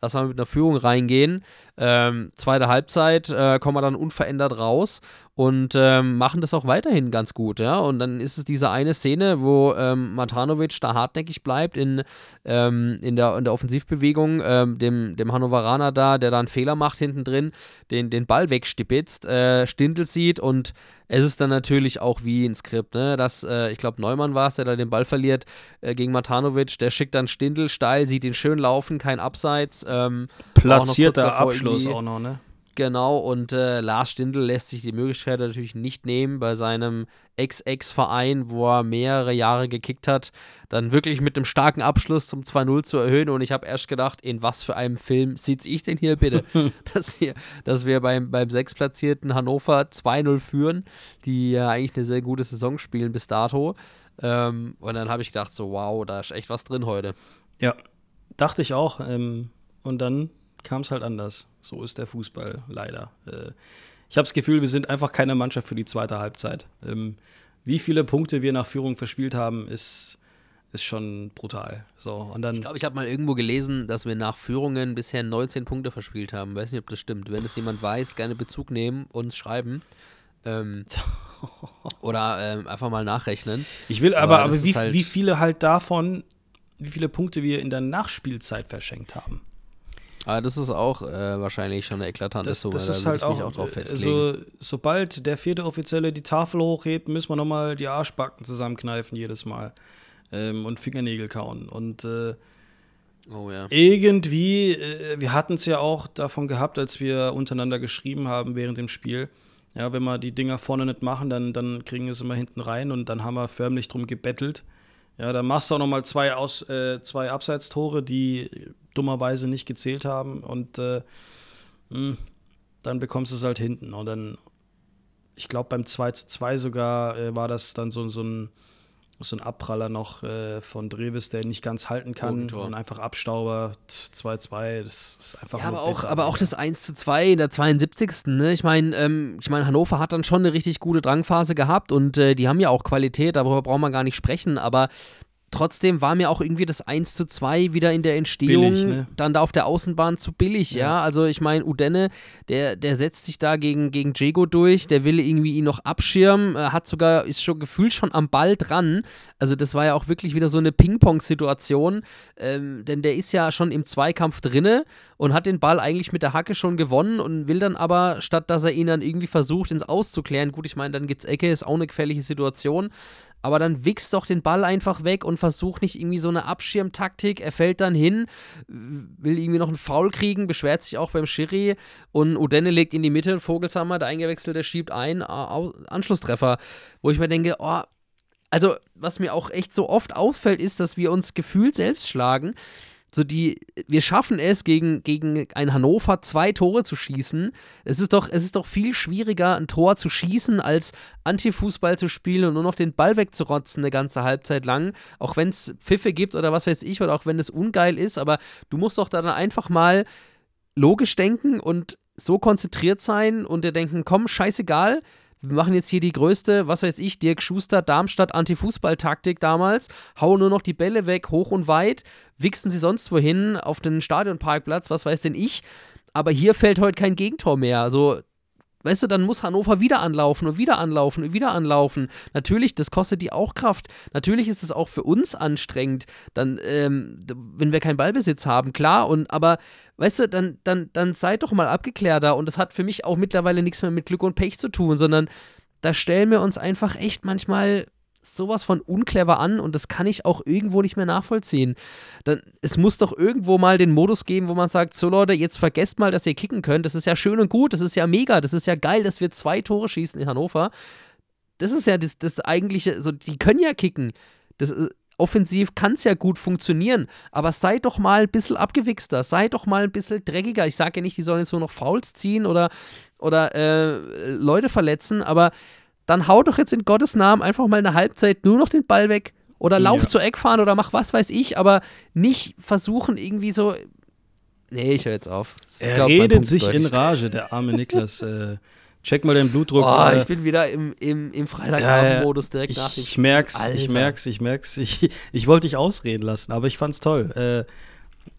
lass mal mit einer Führung reingehen. Ähm, zweite Halbzeit äh, kommen wir dann unverändert raus und ähm, machen das auch weiterhin ganz gut, ja. Und dann ist es diese eine Szene, wo ähm, Matanovic da hartnäckig bleibt in, ähm, in, der, in der Offensivbewegung, ähm, dem, dem Hannoveraner da, der da einen Fehler macht hinten drin, den, den Ball wegstipitzt, äh, Stindl sieht und es ist dann natürlich auch wie ein Skript, ne? Dass, äh, ich glaube, Neumann war es, der da den Ball verliert äh, gegen Matanovic, der schickt dann Stindl steil, sieht ihn schön laufen, kein Abseits. Ähm, Platzierter Abschluss auch noch, ne? Genau, und äh, Lars Stindl lässt sich die Möglichkeit natürlich nicht nehmen, bei seinem Ex-Ex-Verein, wo er mehrere Jahre gekickt hat, dann wirklich mit einem starken Abschluss zum 2-0 zu erhöhen. Und ich habe erst gedacht, in was für einem Film sitze ich denn hier bitte? dass wir, dass wir beim, beim sechsplatzierten Hannover 2-0 führen, die ja eigentlich eine sehr gute Saison spielen bis dato. Ähm, und dann habe ich gedacht, so, wow, da ist echt was drin heute. Ja, dachte ich auch. Ähm, und dann kam es halt anders. So ist der Fußball leider. Äh, ich habe das Gefühl, wir sind einfach keine Mannschaft für die zweite Halbzeit. Ähm, wie viele Punkte wir nach Führung verspielt haben, ist, ist schon brutal. So, und dann Ich glaube, ich habe mal irgendwo gelesen, dass wir nach Führungen bisher 19 Punkte verspielt haben. Weiß nicht, ob das stimmt. Wenn das jemand weiß, gerne Bezug nehmen, uns schreiben. Ähm, oder ähm, einfach mal nachrechnen. Ich will Aber aber, aber, wie, halt- wie viele halt davon, wie viele Punkte wir in der Nachspielzeit verschenkt haben. Aber das ist auch äh, wahrscheinlich schon eine eklatante Das, Summe. das da ist würde halt auch, auch drauf äh, festlegen. so, sobald der vierte Offizielle die Tafel hochhebt, müssen wir nochmal die Arschbacken zusammenkneifen jedes Mal ähm, und Fingernägel kauen. Und äh, oh ja. irgendwie, äh, wir hatten es ja auch davon gehabt, als wir untereinander geschrieben haben während dem Spiel. Ja, wenn wir die Dinger vorne nicht machen, dann, dann kriegen wir es immer hinten rein und dann haben wir förmlich drum gebettelt. Ja, dann machst du auch nochmal zwei, Aus, äh, zwei Abseitstore, die dummerweise nicht gezählt haben und äh, mh, dann bekommst du es halt hinten. Und dann, ich glaube, beim 2 zu 2 sogar äh, war das dann so, so ein so ein Abpraller noch äh, von Dreves, der nicht ganz halten kann Bogentor. und einfach Abstauber 2-2, das ist einfach Ja, aber auch, aber auch das 1 zu 2 in der 72. Ne? Ich meine, ähm, ich mein, Hannover hat dann schon eine richtig gute Drangphase gehabt und äh, die haben ja auch Qualität, darüber braucht man gar nicht sprechen, aber trotzdem war mir auch irgendwie das 1 zu 2 wieder in der Entstehung Billig, ne? dann da auf der Außenbahn zu billig, ja. Ja. Also ich meine, Udenne, der, der setzt sich da gegen, gegen Diego durch, der will irgendwie ihn noch abschirmen, äh, hat sogar, ist schon gefühlt schon am Ball dran. Also das war ja auch wirklich wieder so eine Ping-Pong-Situation, ähm, denn der ist ja schon im Zweikampf drinne und hat den Ball eigentlich mit der Hacke schon gewonnen und will dann aber, statt dass er ihn dann irgendwie versucht, ins Auszuklären, gut, ich meine, dann gibt's Ecke, ist auch eine gefährliche Situation, aber dann wichst doch den Ball einfach weg und versucht nicht irgendwie so eine Abschirmtaktik. Er fällt dann hin, will irgendwie noch einen Foul kriegen, beschwert sich auch beim Schiri und Udenne legt in die Mitte, Vogelsammer, der Eingewechselte, schiebt ein, Anschlusstreffer, wo ich mir denke, oh, also was mir auch echt so oft auffällt, ist, dass wir uns gefühlt selbst schlagen. So die, wir schaffen es, gegen, gegen ein Hannover zwei Tore zu schießen. Es ist, doch, es ist doch viel schwieriger, ein Tor zu schießen, als Antifußball zu spielen und nur noch den Ball wegzurotzen eine ganze Halbzeit lang. Auch wenn es Pfiffe gibt oder was weiß ich, oder auch wenn es ungeil ist, aber du musst doch dann einfach mal logisch denken und so konzentriert sein und dir denken, komm, scheißegal, wir machen jetzt hier die größte, was weiß ich, Dirk Schuster, Darmstadt Anti-Fußball-Taktik damals, hauen nur noch die Bälle weg, hoch und weit, wichsen sie sonst wohin auf den Stadionparkplatz, was weiß denn ich. Aber hier fällt heute kein Gegentor mehr. Also, weißt du, dann muss Hannover wieder anlaufen und wieder anlaufen und wieder anlaufen. Natürlich, das kostet die auch Kraft. Natürlich ist es auch für uns anstrengend, dann, ähm, wenn wir keinen Ballbesitz haben, klar. Und aber, weißt du, dann, dann, dann seid doch mal abgeklärter. Und das hat für mich auch mittlerweile nichts mehr mit Glück und Pech zu tun, sondern da stellen wir uns einfach echt manchmal sowas von unclever an und das kann ich auch irgendwo nicht mehr nachvollziehen. Dann, es muss doch irgendwo mal den Modus geben, wo man sagt, so Leute, jetzt vergesst mal, dass ihr kicken könnt. Das ist ja schön und gut, das ist ja mega, das ist ja geil, dass wir zwei Tore schießen in Hannover. Das ist ja das, das eigentliche, so, die können ja kicken. Das, äh, offensiv kann es ja gut funktionieren, aber sei doch mal ein bisschen abgewichster, sei doch mal ein bisschen dreckiger. Ich sage ja nicht, die sollen jetzt nur noch Fouls ziehen oder, oder äh, Leute verletzen, aber dann hau doch jetzt in Gottes Namen einfach mal eine Halbzeit nur noch den Ball weg oder lauf ja. zur Eckfahren oder mach was weiß ich, aber nicht versuchen irgendwie so. Nee, ich höre jetzt auf. er glaub, redet sich in Rage, der arme Niklas. äh, check mal den Blutdruck. Oh, ich bin wieder im, im, im Freitagabend-Modus direkt ich, nach dem Ich merk's, Alter. ich merk's, ich merk's. Ich, ich wollte dich ausreden lassen, aber ich fand's toll.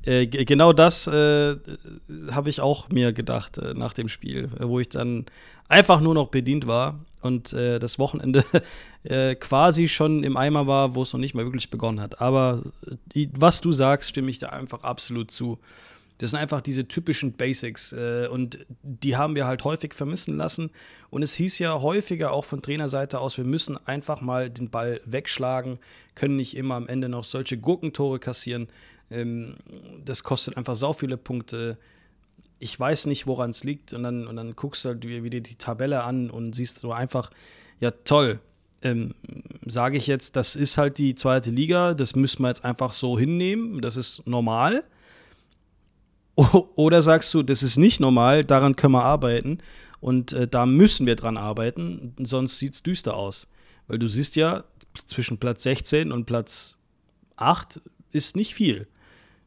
Äh, äh, genau das äh, habe ich auch mir gedacht äh, nach dem Spiel, wo ich dann einfach nur noch bedient war und äh, das Wochenende äh, quasi schon im Eimer war, wo es noch nicht mal wirklich begonnen hat. Aber die, was du sagst, stimme ich da einfach absolut zu. Das sind einfach diese typischen Basics äh, und die haben wir halt häufig vermissen lassen. Und es hieß ja häufiger auch von Trainerseite aus, wir müssen einfach mal den Ball wegschlagen, können nicht immer am Ende noch solche Gurkentore kassieren. Ähm, das kostet einfach sau viele Punkte ich weiß nicht, woran es liegt. Und dann, und dann guckst du halt wieder die Tabelle an und siehst so einfach, ja, toll. Ähm, Sage ich jetzt, das ist halt die zweite Liga, das müssen wir jetzt einfach so hinnehmen, das ist normal. Oder sagst du, das ist nicht normal, daran können wir arbeiten und äh, da müssen wir dran arbeiten, sonst sieht es düster aus. Weil du siehst ja, zwischen Platz 16 und Platz 8 ist nicht viel.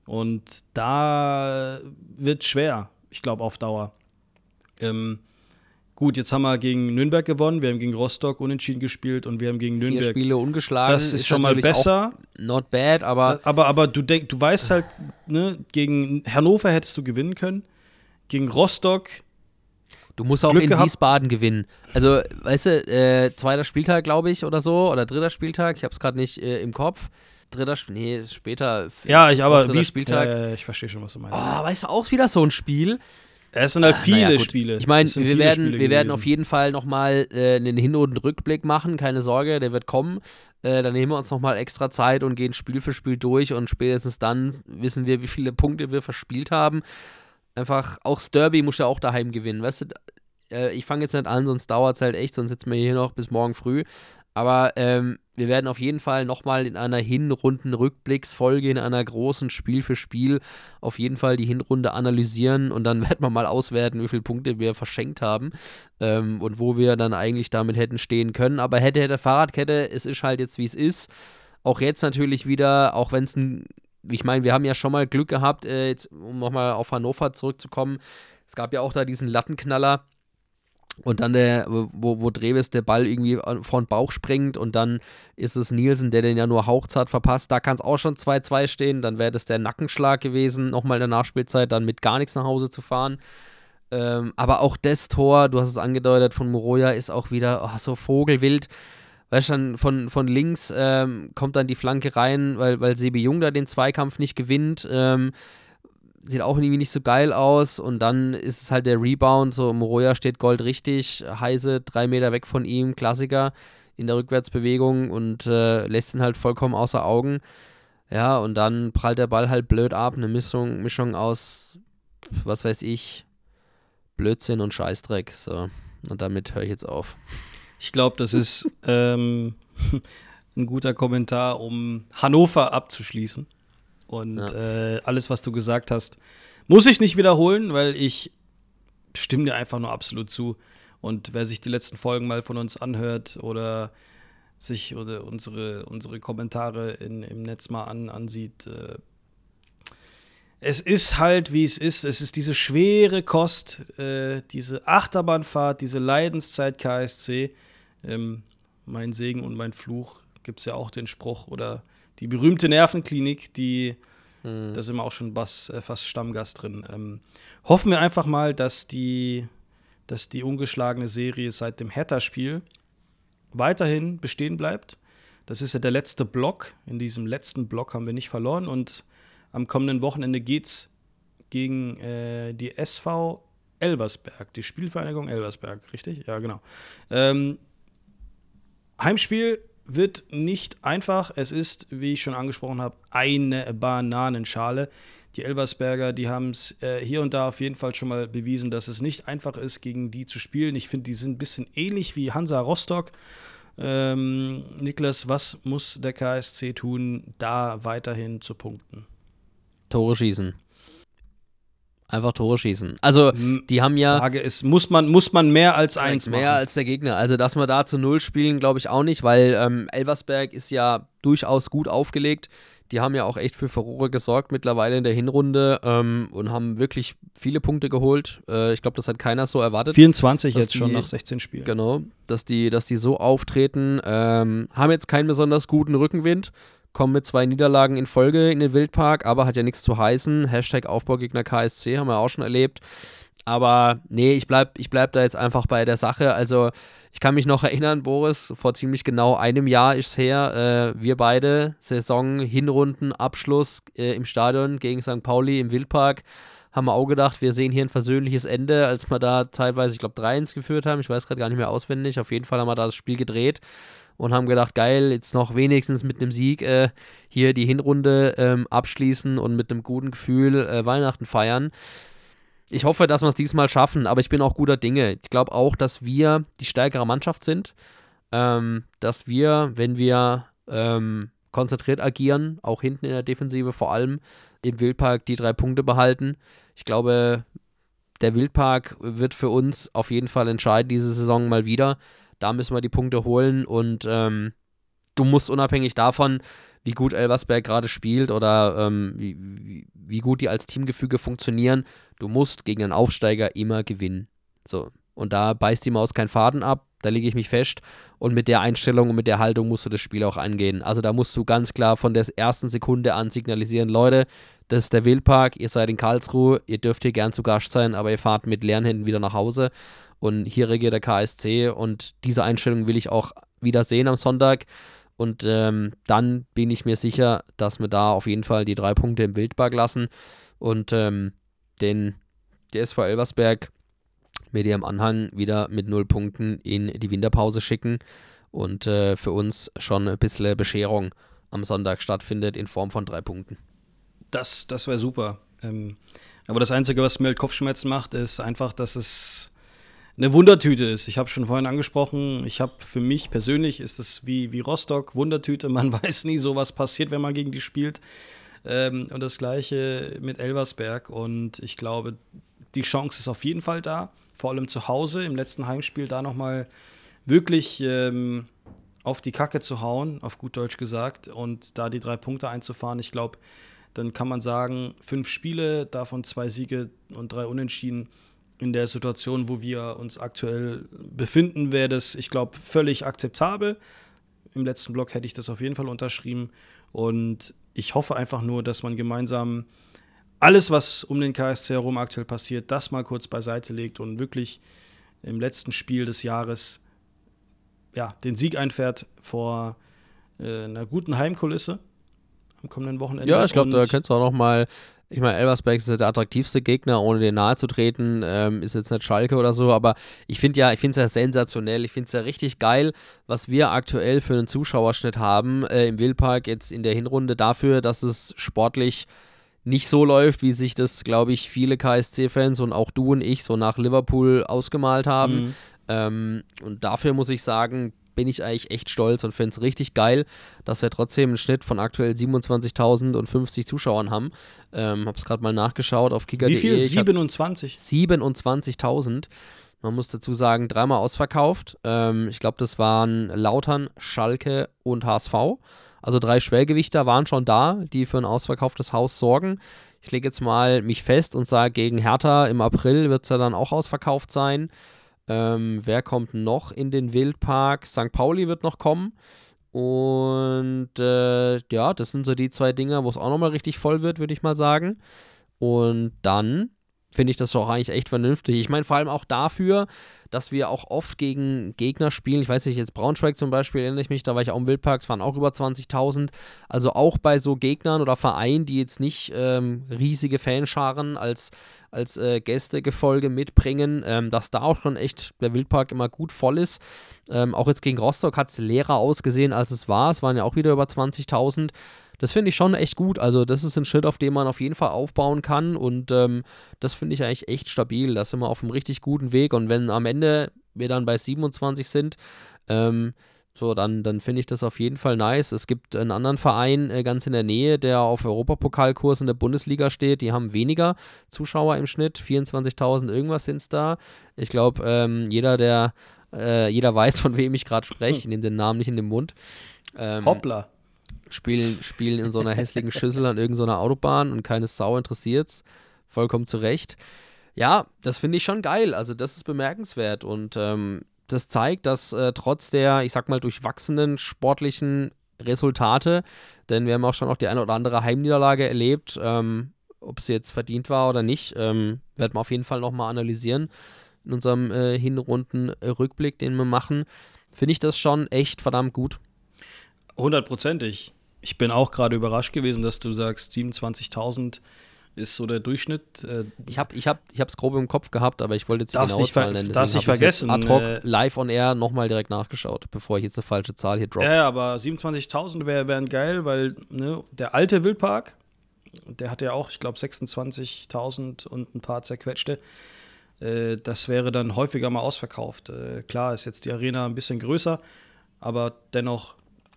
Und da wird schwer ich glaube, auf Dauer. Ähm, gut, jetzt haben wir gegen Nürnberg gewonnen, wir haben gegen Rostock unentschieden gespielt und wir haben gegen Nürnberg. Vier Spiele ungeschlagen. Das ist, ist schon mal besser. Not bad, aber. Aber, aber du, denk, du weißt halt, ne, gegen Hannover hättest du gewinnen können. Gegen Rostock. Du musst auch Glück in gehabt. Wiesbaden gewinnen. Also, weißt du, äh, zweiter Spieltag, glaube ich, oder so, oder dritter Spieltag, ich habe es gerade nicht äh, im Kopf dritter Spiel, nee, später. Ja, ich aber wie Spieltag. Äh, ich verstehe schon, was du meinst. Oh, weißt du, auch wieder so ein Spiel. Es sind halt ah, viele ja, Spiele. Ich meine, wir, werden, wir werden auf jeden Fall nochmal äh, einen Hin- und Rückblick machen, keine Sorge, der wird kommen. Äh, dann nehmen wir uns nochmal extra Zeit und gehen Spiel für Spiel durch und spätestens dann wissen wir, wie viele Punkte wir verspielt haben. Einfach, auch das Derby muss ja auch daheim gewinnen, weißt du? Äh, ich fange jetzt nicht an, sonst dauert es halt echt, sonst sitzen wir hier noch bis morgen früh. Aber ähm, wir werden auf jeden Fall nochmal in einer Hinrunden-Rückblicksfolge, in einer großen Spiel für Spiel, auf jeden Fall die Hinrunde analysieren und dann werden wir mal auswerten, wie viele Punkte wir verschenkt haben ähm, und wo wir dann eigentlich damit hätten stehen können. Aber hätte, hätte Fahrradkette, es ist halt jetzt, wie es ist. Auch jetzt natürlich wieder, auch wenn es ein, ich meine, wir haben ja schon mal Glück gehabt, äh, jetzt, um nochmal auf Hannover zurückzukommen. Es gab ja auch da diesen Lattenknaller und dann der, wo, wo Dreves der Ball irgendwie vor den Bauch springt und dann ist es Nielsen, der den ja nur hauchzart verpasst. Da kann es auch schon 2-2 stehen. Dann wäre das der Nackenschlag gewesen, nochmal in der Nachspielzeit, dann mit gar nichts nach Hause zu fahren. Ähm, aber auch das Tor, du hast es angedeutet, von Moroja ist auch wieder oh, so vogelwild. Weißt du, von, von links ähm, kommt dann die Flanke rein, weil, weil Sebi Jung da den Zweikampf nicht gewinnt. Ähm, sieht auch irgendwie nicht so geil aus. Und dann ist es halt der Rebound. So, Moroja steht Gold richtig, Heise drei Meter weg von ihm, Klassiker in der Rückwärtsbewegung und äh, lässt ihn halt vollkommen außer Augen. Ja, und dann prallt der Ball halt blöd ab. Eine Mischung, Mischung aus, was weiß ich, Blödsinn und Scheißdreck. So. Und damit höre ich jetzt auf. Ich glaube, das ist ähm, ein guter Kommentar, um Hannover abzuschließen. Und ja. äh, alles, was du gesagt hast, muss ich nicht wiederholen, weil ich stimme dir einfach nur absolut zu. Und wer sich die letzten Folgen mal von uns anhört oder sich oder unsere, unsere Kommentare in, im Netz mal an, ansieht, äh, es ist halt, wie es ist. Es ist diese schwere Kost, äh, diese Achterbahnfahrt, diese Leidenszeit KSC. Ähm, mein Segen und mein Fluch gibt es ja auch den Spruch oder die berühmte Nervenklinik, die, mhm. da sind wir auch schon was, äh, fast Stammgast drin. Ähm, hoffen wir einfach mal, dass die, dass die ungeschlagene Serie seit dem Hertha-Spiel weiterhin bestehen bleibt. Das ist ja der letzte Block. In diesem letzten Block haben wir nicht verloren und am kommenden Wochenende geht's gegen äh, die SV Elversberg, die Spielvereinigung Elversberg, richtig? Ja, genau. Ähm, Heimspiel wird nicht einfach. Es ist, wie ich schon angesprochen habe, eine Bananenschale. Die Elversberger, die haben es äh, hier und da auf jeden Fall schon mal bewiesen, dass es nicht einfach ist, gegen die zu spielen. Ich finde, die sind ein bisschen ähnlich wie Hansa Rostock. Ähm, Niklas, was muss der KSC tun, da weiterhin zu punkten? Tore schießen. Einfach Tore schießen. Also, die haben ja. Frage ist, muss man, muss man mehr als eins mehr machen? als der Gegner. Also, dass wir da zu Null spielen, glaube ich auch nicht, weil ähm, Elversberg ist ja durchaus gut aufgelegt. Die haben ja auch echt für Furore gesorgt mittlerweile in der Hinrunde ähm, und haben wirklich viele Punkte geholt. Äh, ich glaube, das hat keiner so erwartet. 24 jetzt die, schon nach 16 Spielen. Genau, dass die, dass die so auftreten. Ähm, haben jetzt keinen besonders guten Rückenwind kommen mit zwei Niederlagen in Folge in den Wildpark, aber hat ja nichts zu heißen. Hashtag Aufbaugegner KSC haben wir auch schon erlebt. Aber nee, ich bleib, ich bleib da jetzt einfach bei der Sache. Also, ich kann mich noch erinnern, Boris, vor ziemlich genau einem Jahr ist es her, äh, wir beide, Saison, Hinrunden, Abschluss äh, im Stadion gegen St. Pauli im Wildpark, haben wir auch gedacht, wir sehen hier ein versöhnliches Ende, als wir da teilweise, ich glaube, 3-1 geführt haben. Ich weiß gerade gar nicht mehr auswendig. Auf jeden Fall haben wir da das Spiel gedreht und haben gedacht, geil, jetzt noch wenigstens mit einem Sieg äh, hier die Hinrunde ähm, abschließen und mit einem guten Gefühl äh, Weihnachten feiern. Ich hoffe, dass wir es diesmal schaffen, aber ich bin auch guter Dinge. Ich glaube auch, dass wir die stärkere Mannschaft sind, ähm, dass wir, wenn wir ähm, konzentriert agieren, auch hinten in der Defensive vor allem im Wildpark die drei Punkte behalten. Ich glaube, der Wildpark wird für uns auf jeden Fall entscheiden diese Saison mal wieder. Da müssen wir die Punkte holen und ähm, du musst unabhängig davon, wie gut Elversberg gerade spielt oder ähm, wie, wie, wie, gut die als Teamgefüge funktionieren, du musst gegen einen Aufsteiger immer gewinnen. So. Und da beißt die Maus keinen Faden ab, da lege ich mich fest. Und mit der Einstellung und mit der Haltung musst du das Spiel auch angehen. Also da musst du ganz klar von der ersten Sekunde an signalisieren, Leute, das ist der Wildpark, ihr seid in Karlsruhe, ihr dürft hier gern zu Gast sein, aber ihr fahrt mit leeren Händen wieder nach Hause. Und hier regiert der KSC und diese Einstellung will ich auch wieder sehen am Sonntag. Und ähm, dann bin ich mir sicher, dass wir da auf jeden Fall die drei Punkte im Wildpark lassen. Und ähm, den DSV Elversberg mit ihrem Anhang wieder mit null Punkten in die Winterpause schicken. Und äh, für uns schon ein bisschen Bescherung am Sonntag stattfindet in Form von drei Punkten. Das, das wäre super. Ähm, aber das Einzige, was mir halt Kopfschmerzen macht, ist einfach, dass es eine Wundertüte ist. Ich habe schon vorhin angesprochen, ich habe für mich persönlich ist es wie, wie Rostock, Wundertüte, man weiß nie so, was passiert, wenn man gegen die spielt. Ähm, und das gleiche mit Elversberg. Und ich glaube, die Chance ist auf jeden Fall da, vor allem zu Hause im letzten Heimspiel da nochmal wirklich ähm, auf die Kacke zu hauen, auf gut Deutsch gesagt, und da die drei Punkte einzufahren. Ich glaube, dann kann man sagen, fünf Spiele, davon zwei Siege und drei Unentschieden in der Situation, wo wir uns aktuell befinden, wäre das, ich glaube, völlig akzeptabel. Im letzten Block hätte ich das auf jeden Fall unterschrieben. Und ich hoffe einfach nur, dass man gemeinsam alles, was um den KSC herum aktuell passiert, das mal kurz beiseite legt und wirklich im letzten Spiel des Jahres ja, den Sieg einfährt vor äh, einer guten Heimkulisse am kommenden Wochenende. Ja, ich glaube, da könntest du auch noch mal ich meine, Elversberg ist der attraktivste Gegner, ohne den nahe zu treten. Ähm, ist jetzt nicht Schalke oder so, aber ich finde ja, ich finde es ja sensationell. Ich finde es ja richtig geil, was wir aktuell für einen Zuschauerschnitt haben äh, im Wildpark jetzt in der Hinrunde dafür, dass es sportlich nicht so läuft, wie sich das, glaube ich, viele KSC-Fans und auch du und ich so nach Liverpool ausgemalt haben. Mhm. Ähm, und dafür muss ich sagen, bin ich eigentlich echt stolz und finde es richtig geil, dass wir trotzdem einen Schnitt von aktuell 27.050 Zuschauern haben. Ähm, habe es gerade mal nachgeschaut auf kicker.de. Wie viel? 27? 27.000. Man muss dazu sagen, dreimal ausverkauft. Ähm, ich glaube, das waren Lautern, Schalke und HSV. Also drei Schwergewichter waren schon da, die für ein ausverkauftes Haus sorgen. Ich lege jetzt mal mich fest und sage, gegen Hertha im April wird es ja dann auch ausverkauft sein. Ähm, wer kommt noch in den Wildpark? St. Pauli wird noch kommen. Und äh, ja, das sind so die zwei Dinge, wo es auch nochmal richtig voll wird, würde ich mal sagen. Und dann finde ich das doch eigentlich echt vernünftig. Ich meine vor allem auch dafür, dass wir auch oft gegen Gegner spielen. Ich weiß nicht, jetzt Braunschweig zum Beispiel, erinnere ich mich, da war ich auch im Wildpark, es waren auch über 20.000. Also auch bei so Gegnern oder Vereinen, die jetzt nicht ähm, riesige Fanscharen als, als äh, Gästegefolge mitbringen, ähm, dass da auch schon echt der Wildpark immer gut voll ist. Ähm, auch jetzt gegen Rostock hat es leerer ausgesehen, als es war. Es waren ja auch wieder über 20.000 das finde ich schon echt gut. Also, das ist ein Schritt, auf dem man auf jeden Fall aufbauen kann. Und ähm, das finde ich eigentlich echt stabil. Da sind wir auf einem richtig guten Weg. Und wenn am Ende wir dann bei 27 sind, ähm, so, dann, dann finde ich das auf jeden Fall nice. Es gibt einen anderen Verein äh, ganz in der Nähe, der auf Europapokalkurs in der Bundesliga steht. Die haben weniger Zuschauer im Schnitt. 24.000 irgendwas sind es da. Ich glaube, ähm, jeder, der, äh, jeder weiß, von wem ich gerade spreche. Ich nehme den Namen nicht in den Mund. Ähm, Hoppla spielen, spielen in so einer hässlichen Schüssel an irgendeiner Autobahn und keine Sau interessiert's. Vollkommen zu Recht. Ja, das finde ich schon geil. Also, das ist bemerkenswert und ähm, das zeigt, dass äh, trotz der, ich sag mal, durchwachsenen sportlichen Resultate, denn wir haben auch schon auch die eine oder andere Heimniederlage erlebt, ähm, ob sie jetzt verdient war oder nicht, ähm, werden wir auf jeden Fall nochmal analysieren in unserem äh, Hinrunden-Rückblick, den wir machen. Finde ich das schon echt verdammt gut. Hundertprozentig. Ich bin auch gerade überrascht gewesen, dass du sagst, 27.000 ist so der Durchschnitt. Äh, ich habe ich hab, ich es grob im Kopf gehabt, aber ich wollte jetzt die genaue Zahl nennen. Darfst nicht vergessen. Ad hoc äh, live on air nochmal direkt nachgeschaut, bevor ich jetzt eine falsche Zahl hier droppe. Ja, aber 27.000 wär, wären geil, weil ne, der alte Wildpark, der hat ja auch, ich glaube, 26.000 und ein paar zerquetschte. Äh, das wäre dann häufiger mal ausverkauft. Äh, klar ist jetzt die Arena ein bisschen größer, aber dennoch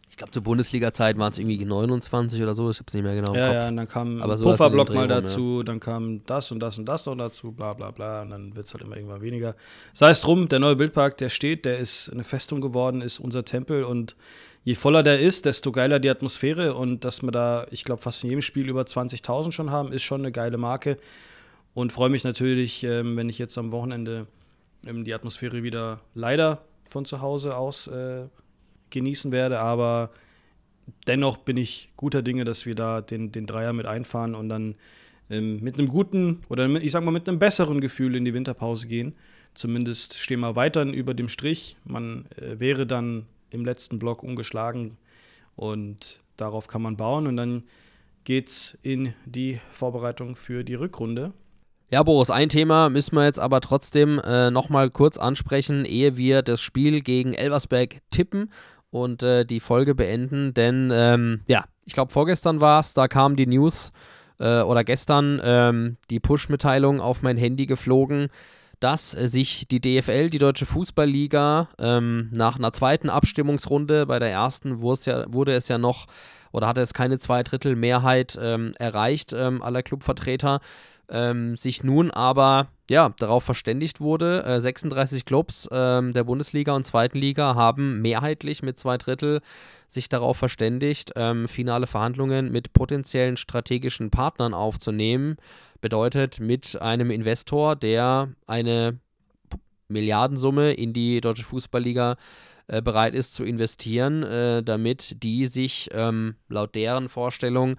ich glaube, zur Bundesliga-Zeit waren es irgendwie 29 oder so, ich habe es nicht mehr genau im ja, Kopf. Ja, und dann kam ein Pufferblock mal dazu, ja. dann kam das und das und das noch dazu, bla bla bla, und dann wird es halt immer irgendwann weniger. Sei es drum, der neue Wildpark, der steht, der ist eine Festung geworden, ist unser Tempel und je voller der ist, desto geiler die Atmosphäre und dass wir da, ich glaube, fast in jedem Spiel über 20.000 schon haben, ist schon eine geile Marke und freue mich natürlich, ähm, wenn ich jetzt am Wochenende ähm, die Atmosphäre wieder leider von zu Hause aus äh, genießen werde, aber dennoch bin ich guter Dinge, dass wir da den, den Dreier mit einfahren und dann ähm, mit einem guten oder ich sag mal mit einem besseren Gefühl in die Winterpause gehen. Zumindest stehen wir weiterhin über dem Strich. Man äh, wäre dann im letzten Block ungeschlagen und darauf kann man bauen und dann geht's in die Vorbereitung für die Rückrunde. Ja, Boris, ein Thema müssen wir jetzt aber trotzdem äh, nochmal kurz ansprechen, ehe wir das Spiel gegen Elversberg tippen und äh, die Folge beenden, denn ähm, ja, ich glaube vorgestern war es, da kam die News äh, oder gestern ähm, die Push-Mitteilung auf mein Handy geflogen, dass sich die DFL, die Deutsche Fußballliga, ähm, nach einer zweiten Abstimmungsrunde, bei der ersten ja, wurde es ja noch oder hatte es keine Zweidrittelmehrheit ähm, erreicht ähm, aller Clubvertreter, ähm, sich nun aber ja, darauf verständigt wurde. Äh, 36 Clubs ähm, der Bundesliga und zweiten Liga haben mehrheitlich mit zwei Drittel sich darauf verständigt, ähm, finale Verhandlungen mit potenziellen strategischen Partnern aufzunehmen. Bedeutet mit einem Investor, der eine Milliardensumme in die deutsche Fußballliga äh, bereit ist zu investieren, äh, damit die sich ähm, laut deren Vorstellung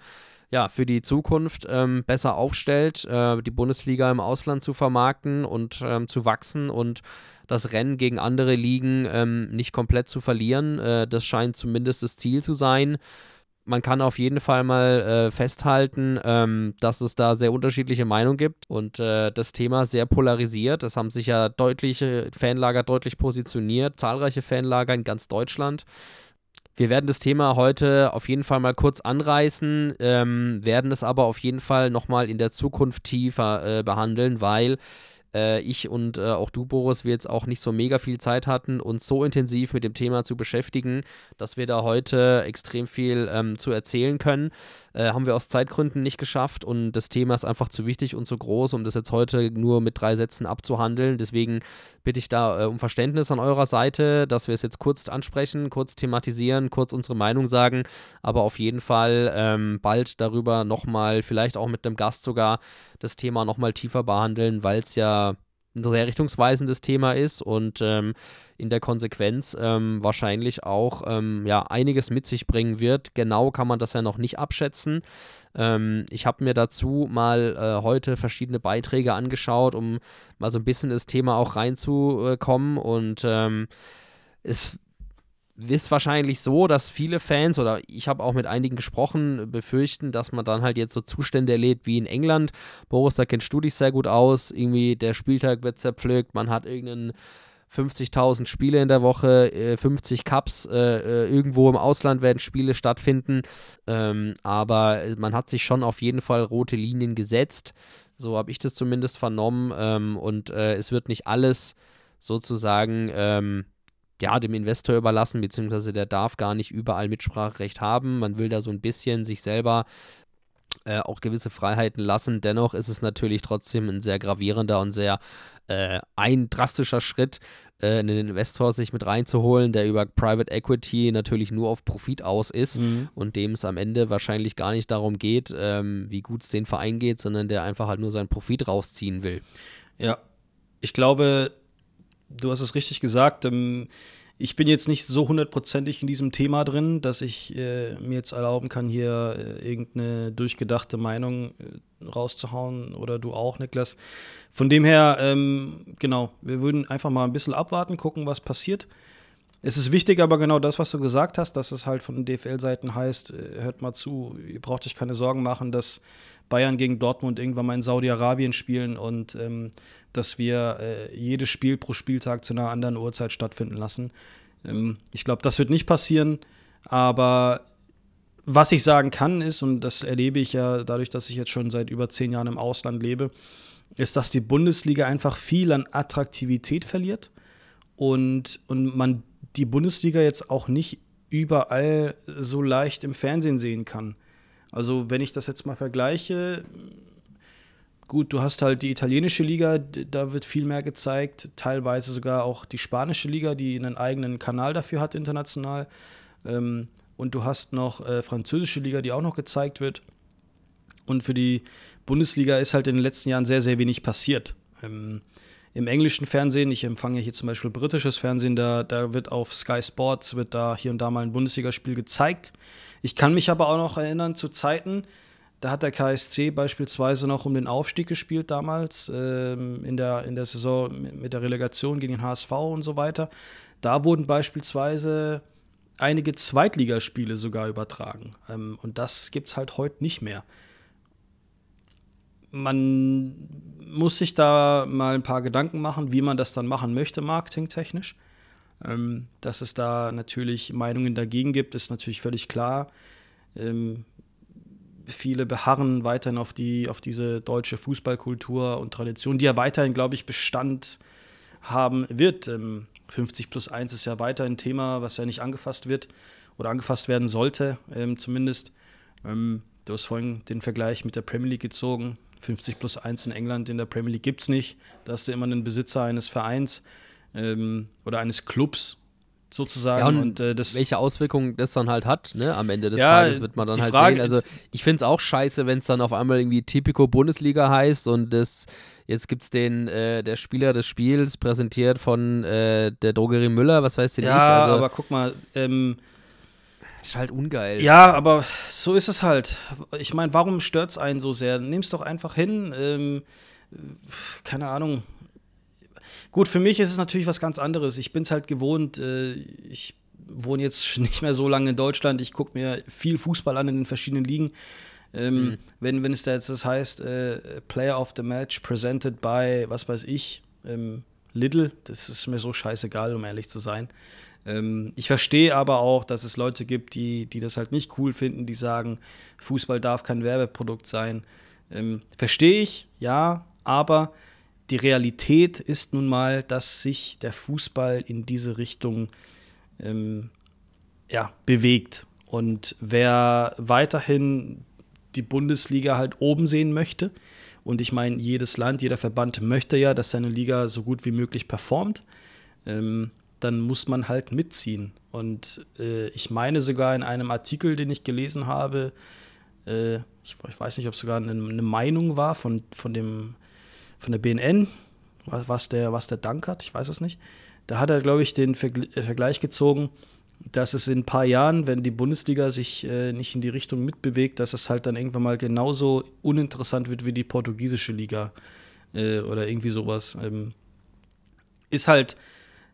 ja, für die Zukunft ähm, besser aufstellt, äh, die Bundesliga im Ausland zu vermarkten und ähm, zu wachsen und das Rennen gegen andere Ligen ähm, nicht komplett zu verlieren. Äh, das scheint zumindest das Ziel zu sein. Man kann auf jeden Fall mal äh, festhalten, ähm, dass es da sehr unterschiedliche Meinungen gibt und äh, das Thema sehr polarisiert. Es haben sich ja deutliche Fanlager deutlich positioniert, zahlreiche Fanlager in ganz Deutschland. Wir werden das Thema heute auf jeden Fall mal kurz anreißen, ähm, werden es aber auf jeden Fall nochmal in der Zukunft tiefer äh, behandeln, weil äh, ich und äh, auch du, Boris, wir jetzt auch nicht so mega viel Zeit hatten, uns so intensiv mit dem Thema zu beschäftigen, dass wir da heute extrem viel ähm, zu erzählen können. Äh, haben wir aus Zeitgründen nicht geschafft und das Thema ist einfach zu wichtig und zu groß, um das jetzt heute nur mit drei Sätzen abzuhandeln. Deswegen bitte ich da äh, um Verständnis an eurer Seite, dass wir es jetzt kurz ansprechen, kurz thematisieren, kurz unsere Meinung sagen, aber auf jeden Fall ähm, bald darüber nochmal, vielleicht auch mit einem Gast sogar, das Thema nochmal tiefer behandeln, weil es ja ein sehr richtungsweisendes Thema ist und ähm, in der Konsequenz ähm, wahrscheinlich auch ähm, ja, einiges mit sich bringen wird. Genau kann man das ja noch nicht abschätzen. Ähm, ich habe mir dazu mal äh, heute verschiedene Beiträge angeschaut, um mal so ein bisschen das Thema auch reinzukommen und ähm, es ist wahrscheinlich so, dass viele Fans oder ich habe auch mit einigen gesprochen, befürchten, dass man dann halt jetzt so Zustände erlebt wie in England. Boris, da kennst du dich sehr gut aus. Irgendwie der Spieltag wird zerpflückt, man hat irgendeinen 50.000 Spiele in der Woche, 50 äh, Cups, äh, äh, irgendwo im Ausland werden Spiele stattfinden. Ähm, aber man hat sich schon auf jeden Fall rote Linien gesetzt. So habe ich das zumindest vernommen. Ähm, und äh, es wird nicht alles sozusagen ähm, ja, dem Investor überlassen, beziehungsweise der darf gar nicht überall Mitspracherecht haben. Man will da so ein bisschen sich selber äh, auch gewisse Freiheiten lassen. Dennoch ist es natürlich trotzdem ein sehr gravierender und sehr äh, ein drastischer Schritt, äh, einen Investor sich mit reinzuholen, der über Private Equity natürlich nur auf Profit aus ist mhm. und dem es am Ende wahrscheinlich gar nicht darum geht, ähm, wie gut es den Verein geht, sondern der einfach halt nur seinen Profit rausziehen will. Ja, ich glaube, du hast es richtig gesagt. Ähm, ich bin jetzt nicht so hundertprozentig in diesem Thema drin, dass ich äh, mir jetzt erlauben kann, hier äh, irgendeine durchgedachte Meinung äh, rauszuhauen oder du auch, Niklas. Von dem her, ähm, genau, wir würden einfach mal ein bisschen abwarten, gucken, was passiert. Es ist wichtig, aber genau das, was du gesagt hast, dass es halt von den DFL-Seiten heißt, hört mal zu, ihr braucht euch keine Sorgen machen, dass Bayern gegen Dortmund irgendwann mal in Saudi-Arabien spielen und ähm, dass wir äh, jedes Spiel pro Spieltag zu einer anderen Uhrzeit stattfinden lassen. Ähm, ich glaube, das wird nicht passieren, aber was ich sagen kann ist, und das erlebe ich ja dadurch, dass ich jetzt schon seit über zehn Jahren im Ausland lebe, ist, dass die Bundesliga einfach viel an Attraktivität verliert und, und man die Bundesliga jetzt auch nicht überall so leicht im Fernsehen sehen kann. Also wenn ich das jetzt mal vergleiche, Gut, du hast halt die italienische Liga, da wird viel mehr gezeigt, teilweise sogar auch die spanische Liga, die einen eigenen Kanal dafür hat international. Ähm, und du hast noch äh, französische Liga, die auch noch gezeigt wird. Und für die Bundesliga ist halt in den letzten Jahren sehr, sehr wenig passiert. Ähm, Im englischen Fernsehen, ich empfange hier zum Beispiel britisches Fernsehen, da, da wird auf Sky Sports, wird da hier und da mal ein Bundesligaspiel gezeigt. Ich kann mich aber auch noch erinnern zu Zeiten, da hat der KSC beispielsweise noch um den Aufstieg gespielt damals, ähm, in, der, in der Saison mit, der Relegation gegen den HSV und so weiter. Da wurden beispielsweise einige Zweitligaspiele sogar übertragen. Ähm, und das gibt es halt heute nicht mehr. Man muss sich da mal ein paar Gedanken machen, wie man das dann machen möchte, marketingtechnisch. Ähm, dass es da natürlich Meinungen dagegen gibt, ist natürlich völlig klar. Ähm, viele beharren weiterhin auf, die, auf diese deutsche Fußballkultur und Tradition, die ja weiterhin, glaube ich, Bestand haben wird. 50 ähm, plus 1 ist ja weiter ein Thema, was ja nicht angefasst wird oder angefasst werden sollte, ähm, zumindest. Ähm, du hast vorhin den Vergleich mit der Premier League gezogen. 50 plus 1 in England in der Premier League gibt es nicht. Da hast du immer einen Besitzer eines Vereins ähm, oder eines Clubs sozusagen. Ja, und, und äh, welche Auswirkungen das dann halt hat, ne? Am Ende des ja, Tages wird man dann halt Frage, sehen. Also ich finde es auch scheiße, wenn es dann auf einmal irgendwie Typico Bundesliga heißt und das jetzt gibt es den, äh, der Spieler des Spiels, präsentiert von äh, der Drogerie Müller, was weiß ich ja, nicht. Ja, also, aber guck mal, ähm, ist halt ungeil. Ja, aber so ist es halt. Ich meine, warum stört es einen so sehr? Nimm es doch einfach hin. Ähm, keine Ahnung, Gut, für mich ist es natürlich was ganz anderes. Ich bin es halt gewohnt. Äh, ich wohne jetzt nicht mehr so lange in Deutschland. Ich gucke mir viel Fußball an in den verschiedenen Ligen. Ähm, mhm. wenn, wenn es da jetzt das heißt, äh, Player of the Match presented by, was weiß ich, ähm, Little, das ist mir so scheißegal, um ehrlich zu sein. Ähm, ich verstehe aber auch, dass es Leute gibt, die, die das halt nicht cool finden, die sagen, Fußball darf kein Werbeprodukt sein. Ähm, verstehe ich, ja, aber die Realität ist nun mal, dass sich der Fußball in diese Richtung ähm, ja, bewegt. Und wer weiterhin die Bundesliga halt oben sehen möchte, und ich meine, jedes Land, jeder Verband möchte ja, dass seine Liga so gut wie möglich performt, ähm, dann muss man halt mitziehen. Und äh, ich meine sogar in einem Artikel, den ich gelesen habe, äh, ich, ich, weiß nicht, ob es sogar eine, eine Meinung war von, von dem von der BNN was der, was der Dank hat, ich weiß es nicht. Da hat er, glaube ich, den äh, Vergleich gezogen, dass es in ein paar Jahren, wenn die Bundesliga sich äh, nicht in die Richtung mitbewegt, dass es halt dann irgendwann mal genauso uninteressant wird wie die portugiesische Liga äh, oder irgendwie sowas. Ähm, ist halt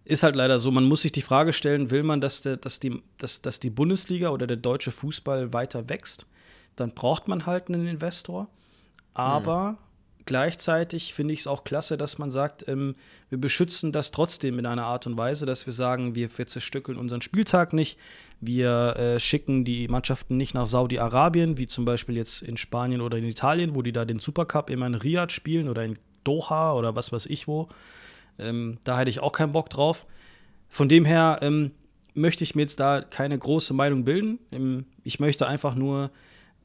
ist halt leider so, man muss sich die Frage stellen, will man, dass, der, dass, die, dass, dass die Bundesliga oder der deutsche Fußball weiter wächst, dann braucht man halt einen Investor. Aber mhm. Gleichzeitig finde ich es auch klasse, dass man sagt, ähm, wir beschützen das trotzdem in einer Art und Weise, dass wir sagen, wir, wir zerstückeln unseren Spieltag nicht, wir äh, schicken die Mannschaften nicht nach Saudi-Arabien, wie zum Beispiel jetzt in Spanien oder in Italien, wo die da den Supercup immer in Riyadh spielen oder in Doha oder was weiß ich wo. Ähm, da hätte ich auch keinen Bock drauf. Von dem her ähm, möchte ich mir jetzt da keine große Meinung bilden. Ähm, ich möchte einfach nur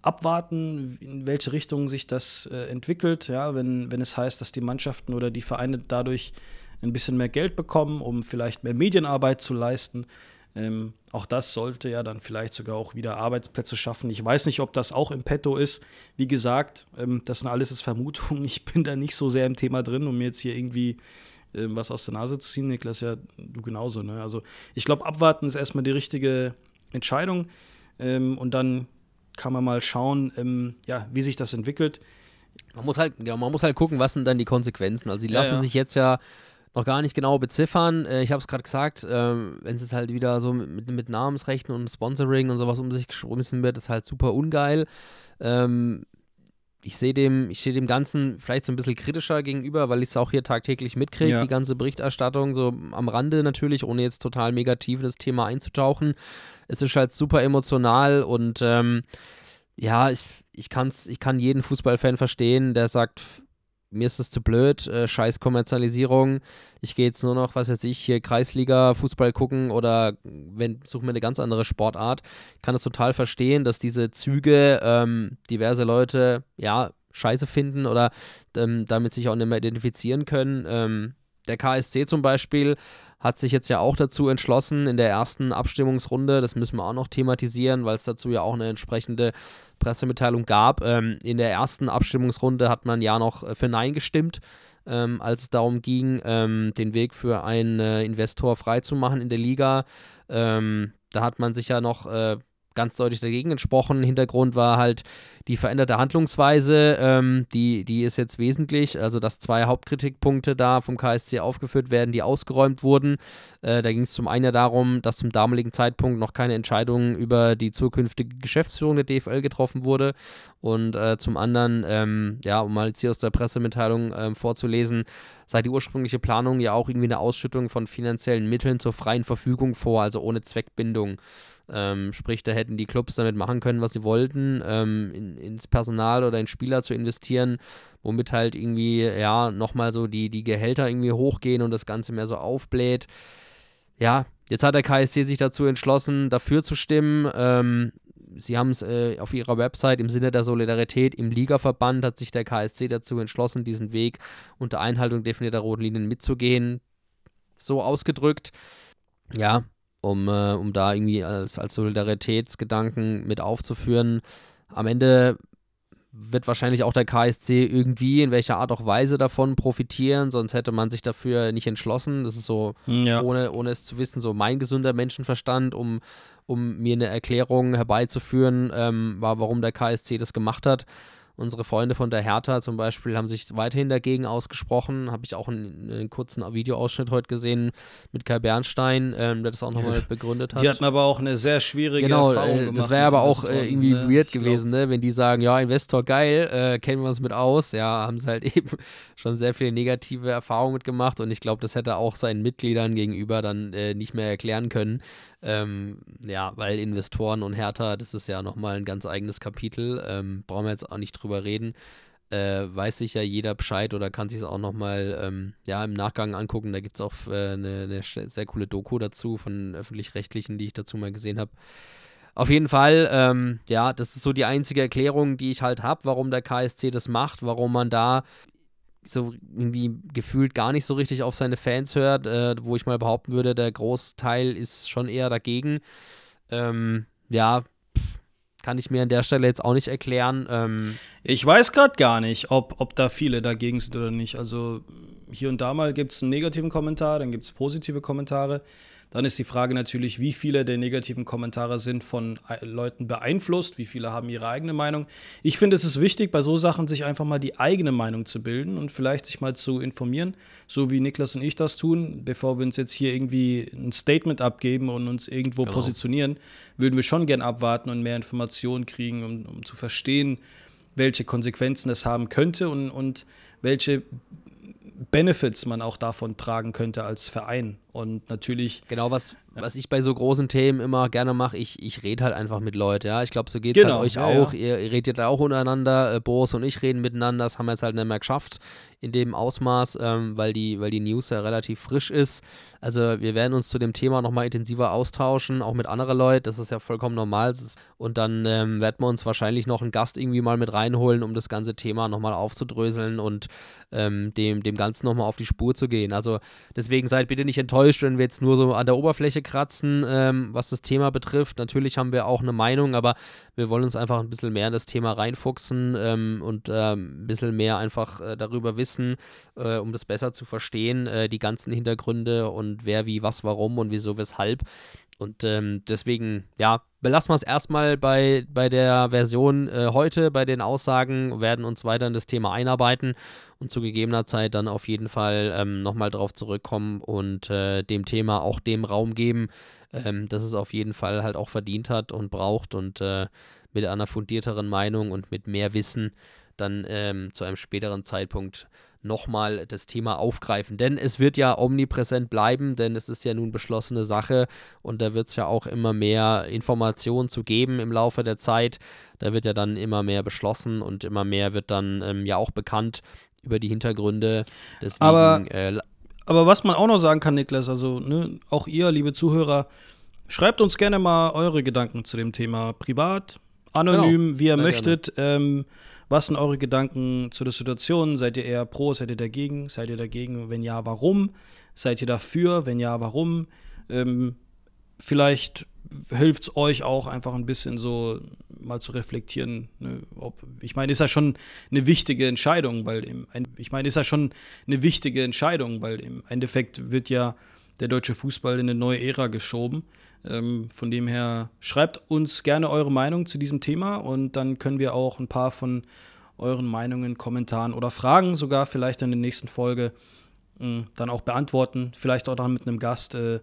abwarten, in welche Richtung sich das äh, entwickelt. Ja, wenn, wenn es heißt, dass die Mannschaften oder die Vereine dadurch ein bisschen mehr Geld bekommen, um vielleicht mehr Medienarbeit zu leisten. Ähm, auch das sollte ja dann vielleicht sogar auch wieder Arbeitsplätze schaffen. Ich weiß nicht, ob das auch im Petto ist. Wie gesagt, ähm, das sind alles Vermutungen. Ich bin da nicht so sehr im Thema drin, um mir jetzt hier irgendwie ähm, was aus der Nase zu ziehen. Niklas, ja, du genauso. Ne? Also ich glaube, abwarten ist erstmal die richtige Entscheidung. Ähm, und dann kann man mal schauen, ähm, ja, wie sich das entwickelt. Man muss halt, ja, man muss halt gucken, was sind dann die Konsequenzen. Also die lassen ja, ja. sich jetzt ja noch gar nicht genau beziffern. Äh, ich habe es gerade gesagt, äh, wenn es jetzt halt wieder so mit, mit, Namensrechten und Sponsoring und sowas um sich geschmissen wird, ist halt super ungeil. Ähm, ich sehe dem, ich dem Ganzen vielleicht so ein bisschen kritischer gegenüber, weil ich es auch hier tagtäglich mitkriege, ja. die ganze Berichterstattung, so am Rande natürlich, ohne jetzt total negativ in das Thema einzutauchen. Es ist halt super emotional und ähm, ja, ich, ich, kann's, ich kann jeden Fußballfan verstehen, der sagt, mir ist das zu blöd, äh, scheiß Kommerzialisierung. Ich gehe jetzt nur noch, was weiß ich, hier Kreisliga, Fußball gucken oder wenn, suche mir eine ganz andere Sportart. Ich kann das total verstehen, dass diese Züge ähm, diverse Leute, ja, scheiße finden oder ähm, damit sich auch nicht mehr identifizieren können. Ähm, der KSC zum Beispiel hat sich jetzt ja auch dazu entschlossen, in der ersten Abstimmungsrunde, das müssen wir auch noch thematisieren, weil es dazu ja auch eine entsprechende Pressemitteilung gab. Ähm, in der ersten Abstimmungsrunde hat man ja noch für Nein gestimmt, ähm, als es darum ging, ähm, den Weg für einen äh, Investor freizumachen in der Liga. Ähm, da hat man sich ja noch äh, ganz deutlich dagegen gesprochen. Hintergrund war halt die veränderte Handlungsweise, ähm, die, die ist jetzt wesentlich, also dass zwei Hauptkritikpunkte da vom KSC aufgeführt werden, die ausgeräumt wurden. Äh, da ging es zum einen ja darum, dass zum damaligen Zeitpunkt noch keine Entscheidung über die zukünftige Geschäftsführung der DFL getroffen wurde und äh, zum anderen, ähm, ja, um mal jetzt hier aus der Pressemitteilung ähm, vorzulesen, sei die ursprüngliche Planung ja auch irgendwie eine Ausschüttung von finanziellen Mitteln zur freien Verfügung vor, also ohne Zweckbindung. Ähm, sprich, da hätten die Clubs damit machen können, was sie wollten, ähm, in, ins Personal oder in Spieler zu investieren, womit halt irgendwie, ja, nochmal so die, die Gehälter irgendwie hochgehen und das Ganze mehr so aufbläht. Ja, jetzt hat der KSC sich dazu entschlossen, dafür zu stimmen. Ähm, sie haben es äh, auf ihrer Website im Sinne der Solidarität im Ligaverband hat sich der KSC dazu entschlossen, diesen Weg unter Einhaltung definierter roten Linien mitzugehen. So ausgedrückt. Ja, um, äh, um da irgendwie als, als Solidaritätsgedanken mit aufzuführen. Am Ende wird wahrscheinlich auch der KSC irgendwie in welcher Art auch Weise davon profitieren, sonst hätte man sich dafür nicht entschlossen. Das ist so, hm, ja. ohne, ohne es zu wissen, so mein gesunder Menschenverstand, um, um mir eine Erklärung herbeizuführen, ähm, war, warum der KSC das gemacht hat. Unsere Freunde von der Hertha zum Beispiel haben sich weiterhin dagegen ausgesprochen. Habe ich auch einen, einen, kurzen Videoausschnitt heute gesehen mit Kai Bernstein, ähm, der das auch nochmal begründet hat. Die hatten aber auch eine sehr schwierige genau, Erfahrung äh, gemacht. Das wäre aber auch äh, irgendwie ne? weird gewesen, ne? wenn die sagen, ja, Investor geil, äh, kennen wir uns mit aus. Ja, haben sie halt eben schon sehr viele negative Erfahrungen mitgemacht und ich glaube, das hätte auch seinen Mitgliedern gegenüber dann äh, nicht mehr erklären können. Ähm, ja, weil Investoren und Hertha, das ist ja nochmal ein ganz eigenes Kapitel. Ähm, brauchen wir jetzt auch nicht drüber reden. Äh, weiß sich ja jeder Bescheid oder kann sich es auch nochmal ähm, ja, im Nachgang angucken. Da gibt es auch äh, eine, eine, sehr coole Doku dazu von öffentlich-rechtlichen, die ich dazu mal gesehen habe. Auf jeden Fall, ähm, ja, das ist so die einzige Erklärung, die ich halt habe, warum der KSC das macht, warum man da so irgendwie gefühlt gar nicht so richtig auf seine Fans hört, äh, wo ich mal behaupten würde, der Großteil ist schon eher dagegen. Ähm, ja, kann ich mir an der Stelle jetzt auch nicht erklären. Ähm, ich weiß gerade gar nicht, ob, ob da viele dagegen sind oder nicht. Also hier und da mal gibt es einen negativen Kommentar, dann gibt es positive Kommentare. Dann ist die Frage natürlich, wie viele der negativen Kommentare sind von Leuten beeinflusst, wie viele haben ihre eigene Meinung. Ich finde, es ist wichtig, bei so Sachen sich einfach mal die eigene Meinung zu bilden und vielleicht sich mal zu informieren, so wie Niklas und ich das tun. Bevor wir uns jetzt hier irgendwie ein Statement abgeben und uns irgendwo genau. positionieren, würden wir schon gern abwarten und mehr Informationen kriegen, um, um zu verstehen, welche Konsequenzen das haben könnte und, und welche Benefits man auch davon tragen könnte als Verein. Und natürlich. Genau, was, was ich bei so großen Themen immer gerne mache, ich, ich rede halt einfach mit Leuten, ja. Ich glaube, so geht es genau, halt euch ja, auch. Ja. Ihr, ihr redet ja auch untereinander. Äh, Boris und ich reden miteinander. Das haben wir jetzt halt nicht mehr geschafft in dem Ausmaß, ähm, weil, die, weil die News ja relativ frisch ist. Also wir werden uns zu dem Thema nochmal intensiver austauschen, auch mit anderen Leuten. Das ist ja vollkommen normal. Und dann ähm, werden wir uns wahrscheinlich noch einen Gast irgendwie mal mit reinholen, um das ganze Thema nochmal aufzudröseln und ähm, dem, dem Ganzen nochmal auf die Spur zu gehen. Also deswegen seid bitte nicht enttäuscht enttäuscht, wenn wir jetzt nur so an der Oberfläche kratzen, ähm, was das Thema betrifft. Natürlich haben wir auch eine Meinung, aber wir wollen uns einfach ein bisschen mehr in das Thema reinfuchsen ähm, und ähm, ein bisschen mehr einfach äh, darüber wissen, äh, um das besser zu verstehen, äh, die ganzen Hintergründe und wer, wie, was, warum und wieso, weshalb. Und ähm, deswegen, ja, belassen wir es erstmal bei, bei der Version äh, heute, bei den Aussagen, werden uns weiter in das Thema einarbeiten und zu gegebener Zeit dann auf jeden Fall ähm, nochmal drauf zurückkommen und äh, dem Thema auch dem Raum geben, ähm, dass es auf jeden Fall halt auch verdient hat und braucht und äh, mit einer fundierteren Meinung und mit mehr Wissen dann ähm, zu einem späteren Zeitpunkt nochmal das Thema aufgreifen. Denn es wird ja omnipräsent bleiben, denn es ist ja nun beschlossene Sache und da wird es ja auch immer mehr Informationen zu geben im Laufe der Zeit. Da wird ja dann immer mehr beschlossen und immer mehr wird dann ähm, ja auch bekannt über die Hintergründe. Deswegen, aber, äh, aber was man auch noch sagen kann, Niklas, also ne, auch ihr, liebe Zuhörer, schreibt uns gerne mal eure Gedanken zu dem Thema privat, anonym, genau, wie ihr möchtet. Ähm, was sind eure Gedanken zu der Situation? Seid ihr eher pro, seid ihr dagegen? Seid ihr dagegen? Wenn ja, warum? Seid ihr dafür? Wenn ja, warum? Ähm, vielleicht hilft es euch auch einfach ein bisschen so mal zu reflektieren. Ne, ob, ich meine, ist ja schon eine wichtige Entscheidung, weil im, ich meine, ist ja schon eine wichtige Entscheidung, weil im Endeffekt wird ja der deutsche Fußball in eine neue Ära geschoben. Ähm, von dem her schreibt uns gerne eure Meinung zu diesem Thema und dann können wir auch ein paar von euren Meinungen, Kommentaren oder Fragen sogar vielleicht in der nächsten Folge äh, dann auch beantworten. Vielleicht auch dann mit einem Gast, äh,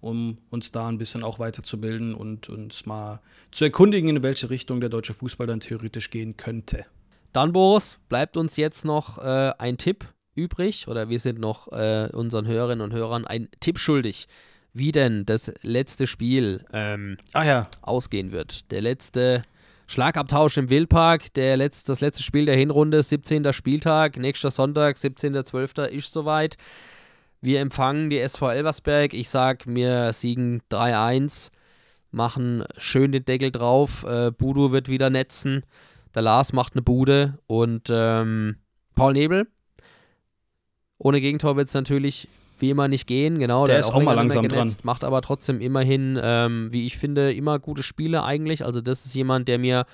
um uns da ein bisschen auch weiterzubilden und uns mal zu erkundigen, in welche Richtung der deutsche Fußball dann theoretisch gehen könnte. Dann, Boris, bleibt uns jetzt noch äh, ein Tipp übrig oder wir sind noch äh, unseren Hörerinnen und Hörern ein Tipp schuldig wie denn das letzte Spiel ähm, ja. ausgehen wird. Der letzte Schlagabtausch im Wildpark, der Letz-, das letzte Spiel der Hinrunde, 17. Spieltag, nächster Sonntag, 17.12. ist soweit. Wir empfangen die SV Elversberg. Ich sag, wir siegen 3-1, machen schön den Deckel drauf. Äh, Budo wird wieder netzen. Der Lars macht eine Bude und ähm, Paul Nebel. Ohne Gegentor wird es natürlich wie immer nicht gehen. Genau, der, der ist auch, mal langsam dran. Macht aber trotzdem immerhin, ähm, wie ich finde, immer gute Spiele eigentlich. Also das ist jemand, der mir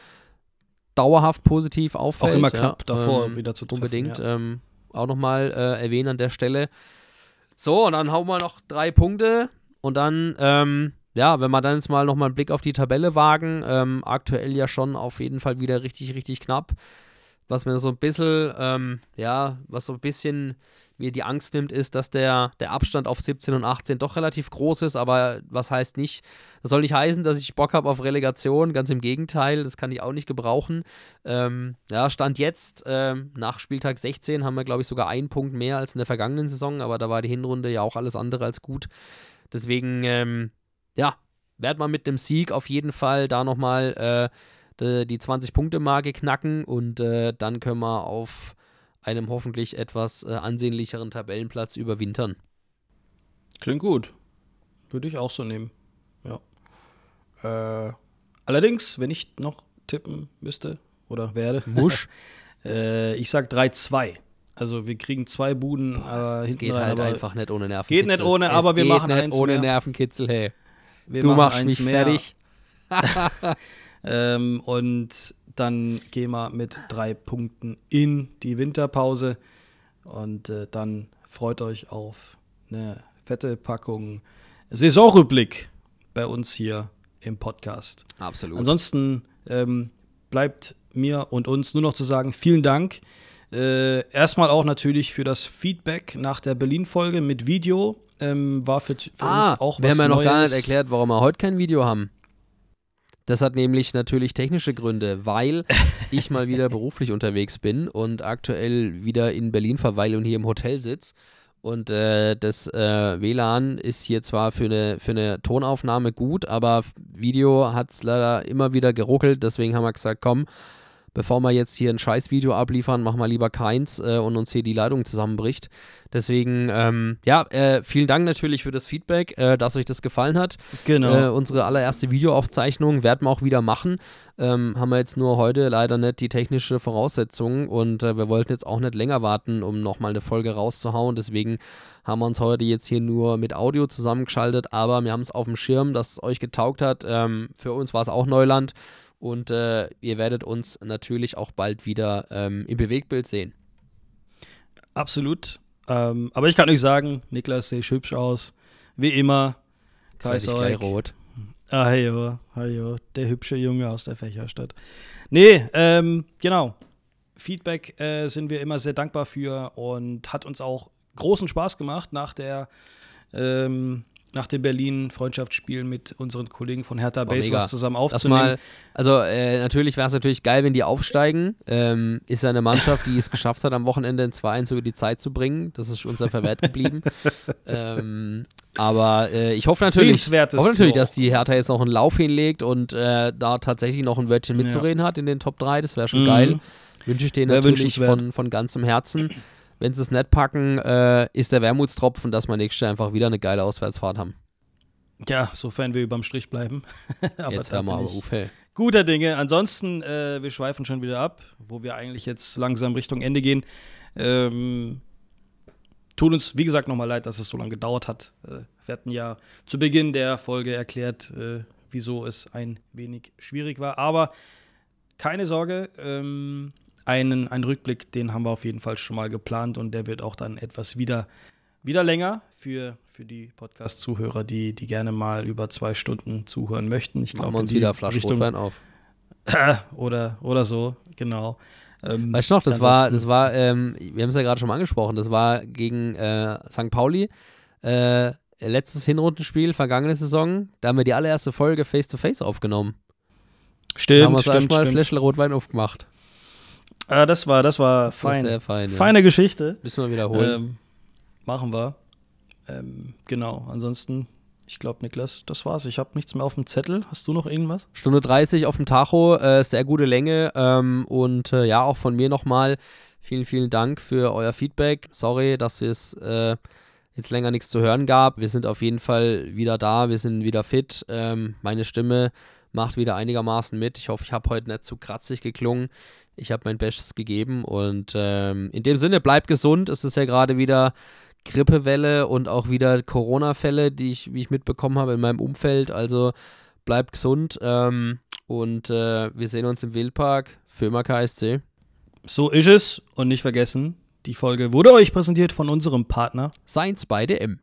dauerhaft positiv auffällt. Auch immer knapp ja, davor ähm, wieder zu treffen. Unbedingt. Ja. Ähm, auch nochmal äh, erwähnen an der Stelle. So, und dann hauen wir noch drei Punkte und dann, ähm, ja, wenn wir dann jetzt mal nochmal einen Blick auf die Tabelle wagen, ähm, aktuell ja schon auf jeden Fall wieder richtig, richtig knapp. Was mir so ein bisschen, ähm, ja, was so ein bisschen mir die Angst nimmt, ist, dass der, der Abstand auf 17 und 18 doch relativ groß ist, aber was heißt nicht, das soll nicht heißen, dass ich Bock habe auf Relegation, ganz im Gegenteil, das kann ich auch nicht gebrauchen. Ähm, ja, Stand jetzt, ähm, nach Spieltag 16 haben wir, glaube ich, sogar einen Punkt mehr als in der vergangenen Saison, aber da war die Hinrunde ja auch alles andere als gut. Deswegen, ähm, ja, werden wir mit einem Sieg auf jeden Fall da nochmal äh, die 20-Punkte-Marke knacken und äh, dann können wir auf einem hoffentlich etwas äh, ansehnlicheren Tabellenplatz überwintern. Klingt gut. Würde ich auch so nehmen. Ja. Äh, allerdings, wenn ich noch tippen müsste oder werde. Musch. äh, ich sag 3-2. Also wir kriegen zwei Buden, Boah, aber hinten geht rein, halt einfach nicht ohne Nervenkitzel. Geht nicht ohne, aber es wir machen nicht eins ohne mehr. Nervenkitzel, hey. Wir du machst mich mehr. fertig. ähm, und dann gehen wir mit drei Punkten in die Winterpause und äh, dann freut euch auf eine fette Packung Saisonrückblick bei uns hier im Podcast. Absolut. Ansonsten ähm, bleibt mir und uns nur noch zu sagen, vielen Dank. Äh, erstmal auch natürlich für das Feedback nach der Berlin-Folge mit Video. Ähm, war für, für ah, uns auch wir was haben ja noch Neues. gar nicht erklärt, warum wir heute kein Video haben. Das hat nämlich natürlich technische Gründe, weil ich mal wieder beruflich unterwegs bin und aktuell wieder in Berlin verweile und hier im Hotel sitze. Und äh, das äh, WLAN ist hier zwar für eine, für eine Tonaufnahme gut, aber Video hat es leider immer wieder geruckelt. Deswegen haben wir gesagt, komm, bevor wir jetzt hier ein Scheiß-Video abliefern, machen wir lieber keins äh, und uns hier die Leitung zusammenbricht. Deswegen, ähm, ja, äh, vielen Dank natürlich für das Feedback, äh, dass euch das gefallen hat. Genau. Äh, unsere allererste Videoaufzeichnung werden wir auch wieder machen. Ähm, haben wir jetzt nur heute leider nicht die technische Voraussetzung und äh, wir wollten jetzt auch nicht länger warten, um nochmal eine Folge rauszuhauen. Deswegen haben wir uns heute jetzt hier nur mit Audio zusammengeschaltet, aber wir haben es auf dem Schirm, dass es euch getaugt hat. Ähm, für uns war es auch Neuland und äh, ihr werdet uns natürlich auch bald wieder ähm, im Bewegtbild sehen. Absolut. Ähm, aber ich kann euch sagen, Niklas sieht hübsch aus. Wie immer. Kaiser. rot. Ah, jo, ah, jo, der hübsche Junge aus der Fächerstadt. Nee, ähm, genau. Feedback äh, sind wir immer sehr dankbar für und hat uns auch großen Spaß gemacht nach der ähm, nach dem Berlin Freundschaftsspiel mit unseren Kollegen von Hertha War Base mega. was zusammen aufzunehmen. mal, also äh, natürlich wäre es natürlich geil, wenn die aufsteigen. Ähm, ist ja eine Mannschaft, die es geschafft hat, am Wochenende in 2-1 über die Zeit zu bringen. Das ist uns ja verwehrt geblieben. ähm, aber äh, ich hoffe natürlich, hoffe natürlich dass die Hertha jetzt noch einen Lauf hinlegt und äh, da tatsächlich noch ein Wörtchen mitzureden hat in den Top 3. Das wäre schon Mhm. geil. Wünsche ich denen natürlich von, von ganzem Herzen. Wenn sie es nicht packen, äh, ist der Wermutstropfen, dass wir nächstes Jahr einfach wieder eine geile Auswärtsfahrt haben. Ja, sofern wir überm Strich bleiben. aber jetzt hör mal aber auf, hey. guter Dinge. Ansonsten, äh, wir schweifen schon wieder ab, wo wir eigentlich jetzt langsam Richtung Ende gehen. Ähm, tut uns, wie gesagt, nochmal leid, dass es so lange gedauert hat. Äh, wir hatten ja zu Beginn der Folge erklärt, äh, wieso es ein wenig schwierig war. Aber keine Sorge, ähm, einen, einen Rückblick, den haben wir auf jeden Fall schon mal geplant und der wird auch dann etwas wieder, wieder länger für, für die Podcast-Zuhörer, die, die gerne mal über zwei Stunden zuhören möchten. Ich glaube, uns wieder eine Flasche Richtung- Rotwein auf. oder, oder so, genau. Ähm, Weißt du noch, das war, das war, ähm, wir haben es ja gerade schon mal angesprochen, das war gegen äh, St. Pauli, äh, letztes Hinrundenspiel, vergangene Saison, da haben wir die allererste Folge Face-to-Face aufgenommen. da haben Stimmt, wir uns stimmt, erstmal stimmt. Fläschle Rotwein aufgemacht. Ah, das war, das war Das war fein. sehr fein. Ja. Feine Geschichte. Müssen wir wiederholen. Ähm, machen wir. Ähm, genau, ansonsten, ich glaube, Niklas, das war's. Ich habe nichts mehr auf dem Zettel. Hast du noch irgendwas? Stunde 30 auf dem Tacho, äh, sehr gute Länge. Ähm, und äh, ja, auch von mir nochmal vielen, vielen Dank für euer Feedback. Sorry, dass es äh, jetzt länger nichts zu hören gab. Wir sind auf jeden Fall wieder da, wir sind wieder fit. Ähm, meine Stimme macht wieder einigermaßen mit. Ich hoffe, ich habe heute nicht zu kratzig geklungen. Ich habe mein Bestes gegeben und ähm, in dem Sinne, bleibt gesund. Es ist ja gerade wieder Grippewelle und auch wieder Corona-Fälle, die ich, wie ich mitbekommen habe in meinem Umfeld. Also bleibt gesund ähm, und äh, wir sehen uns im Wildpark für immer KSC. So ist es. Und nicht vergessen, die Folge wurde euch präsentiert von unserem Partner Science by DM.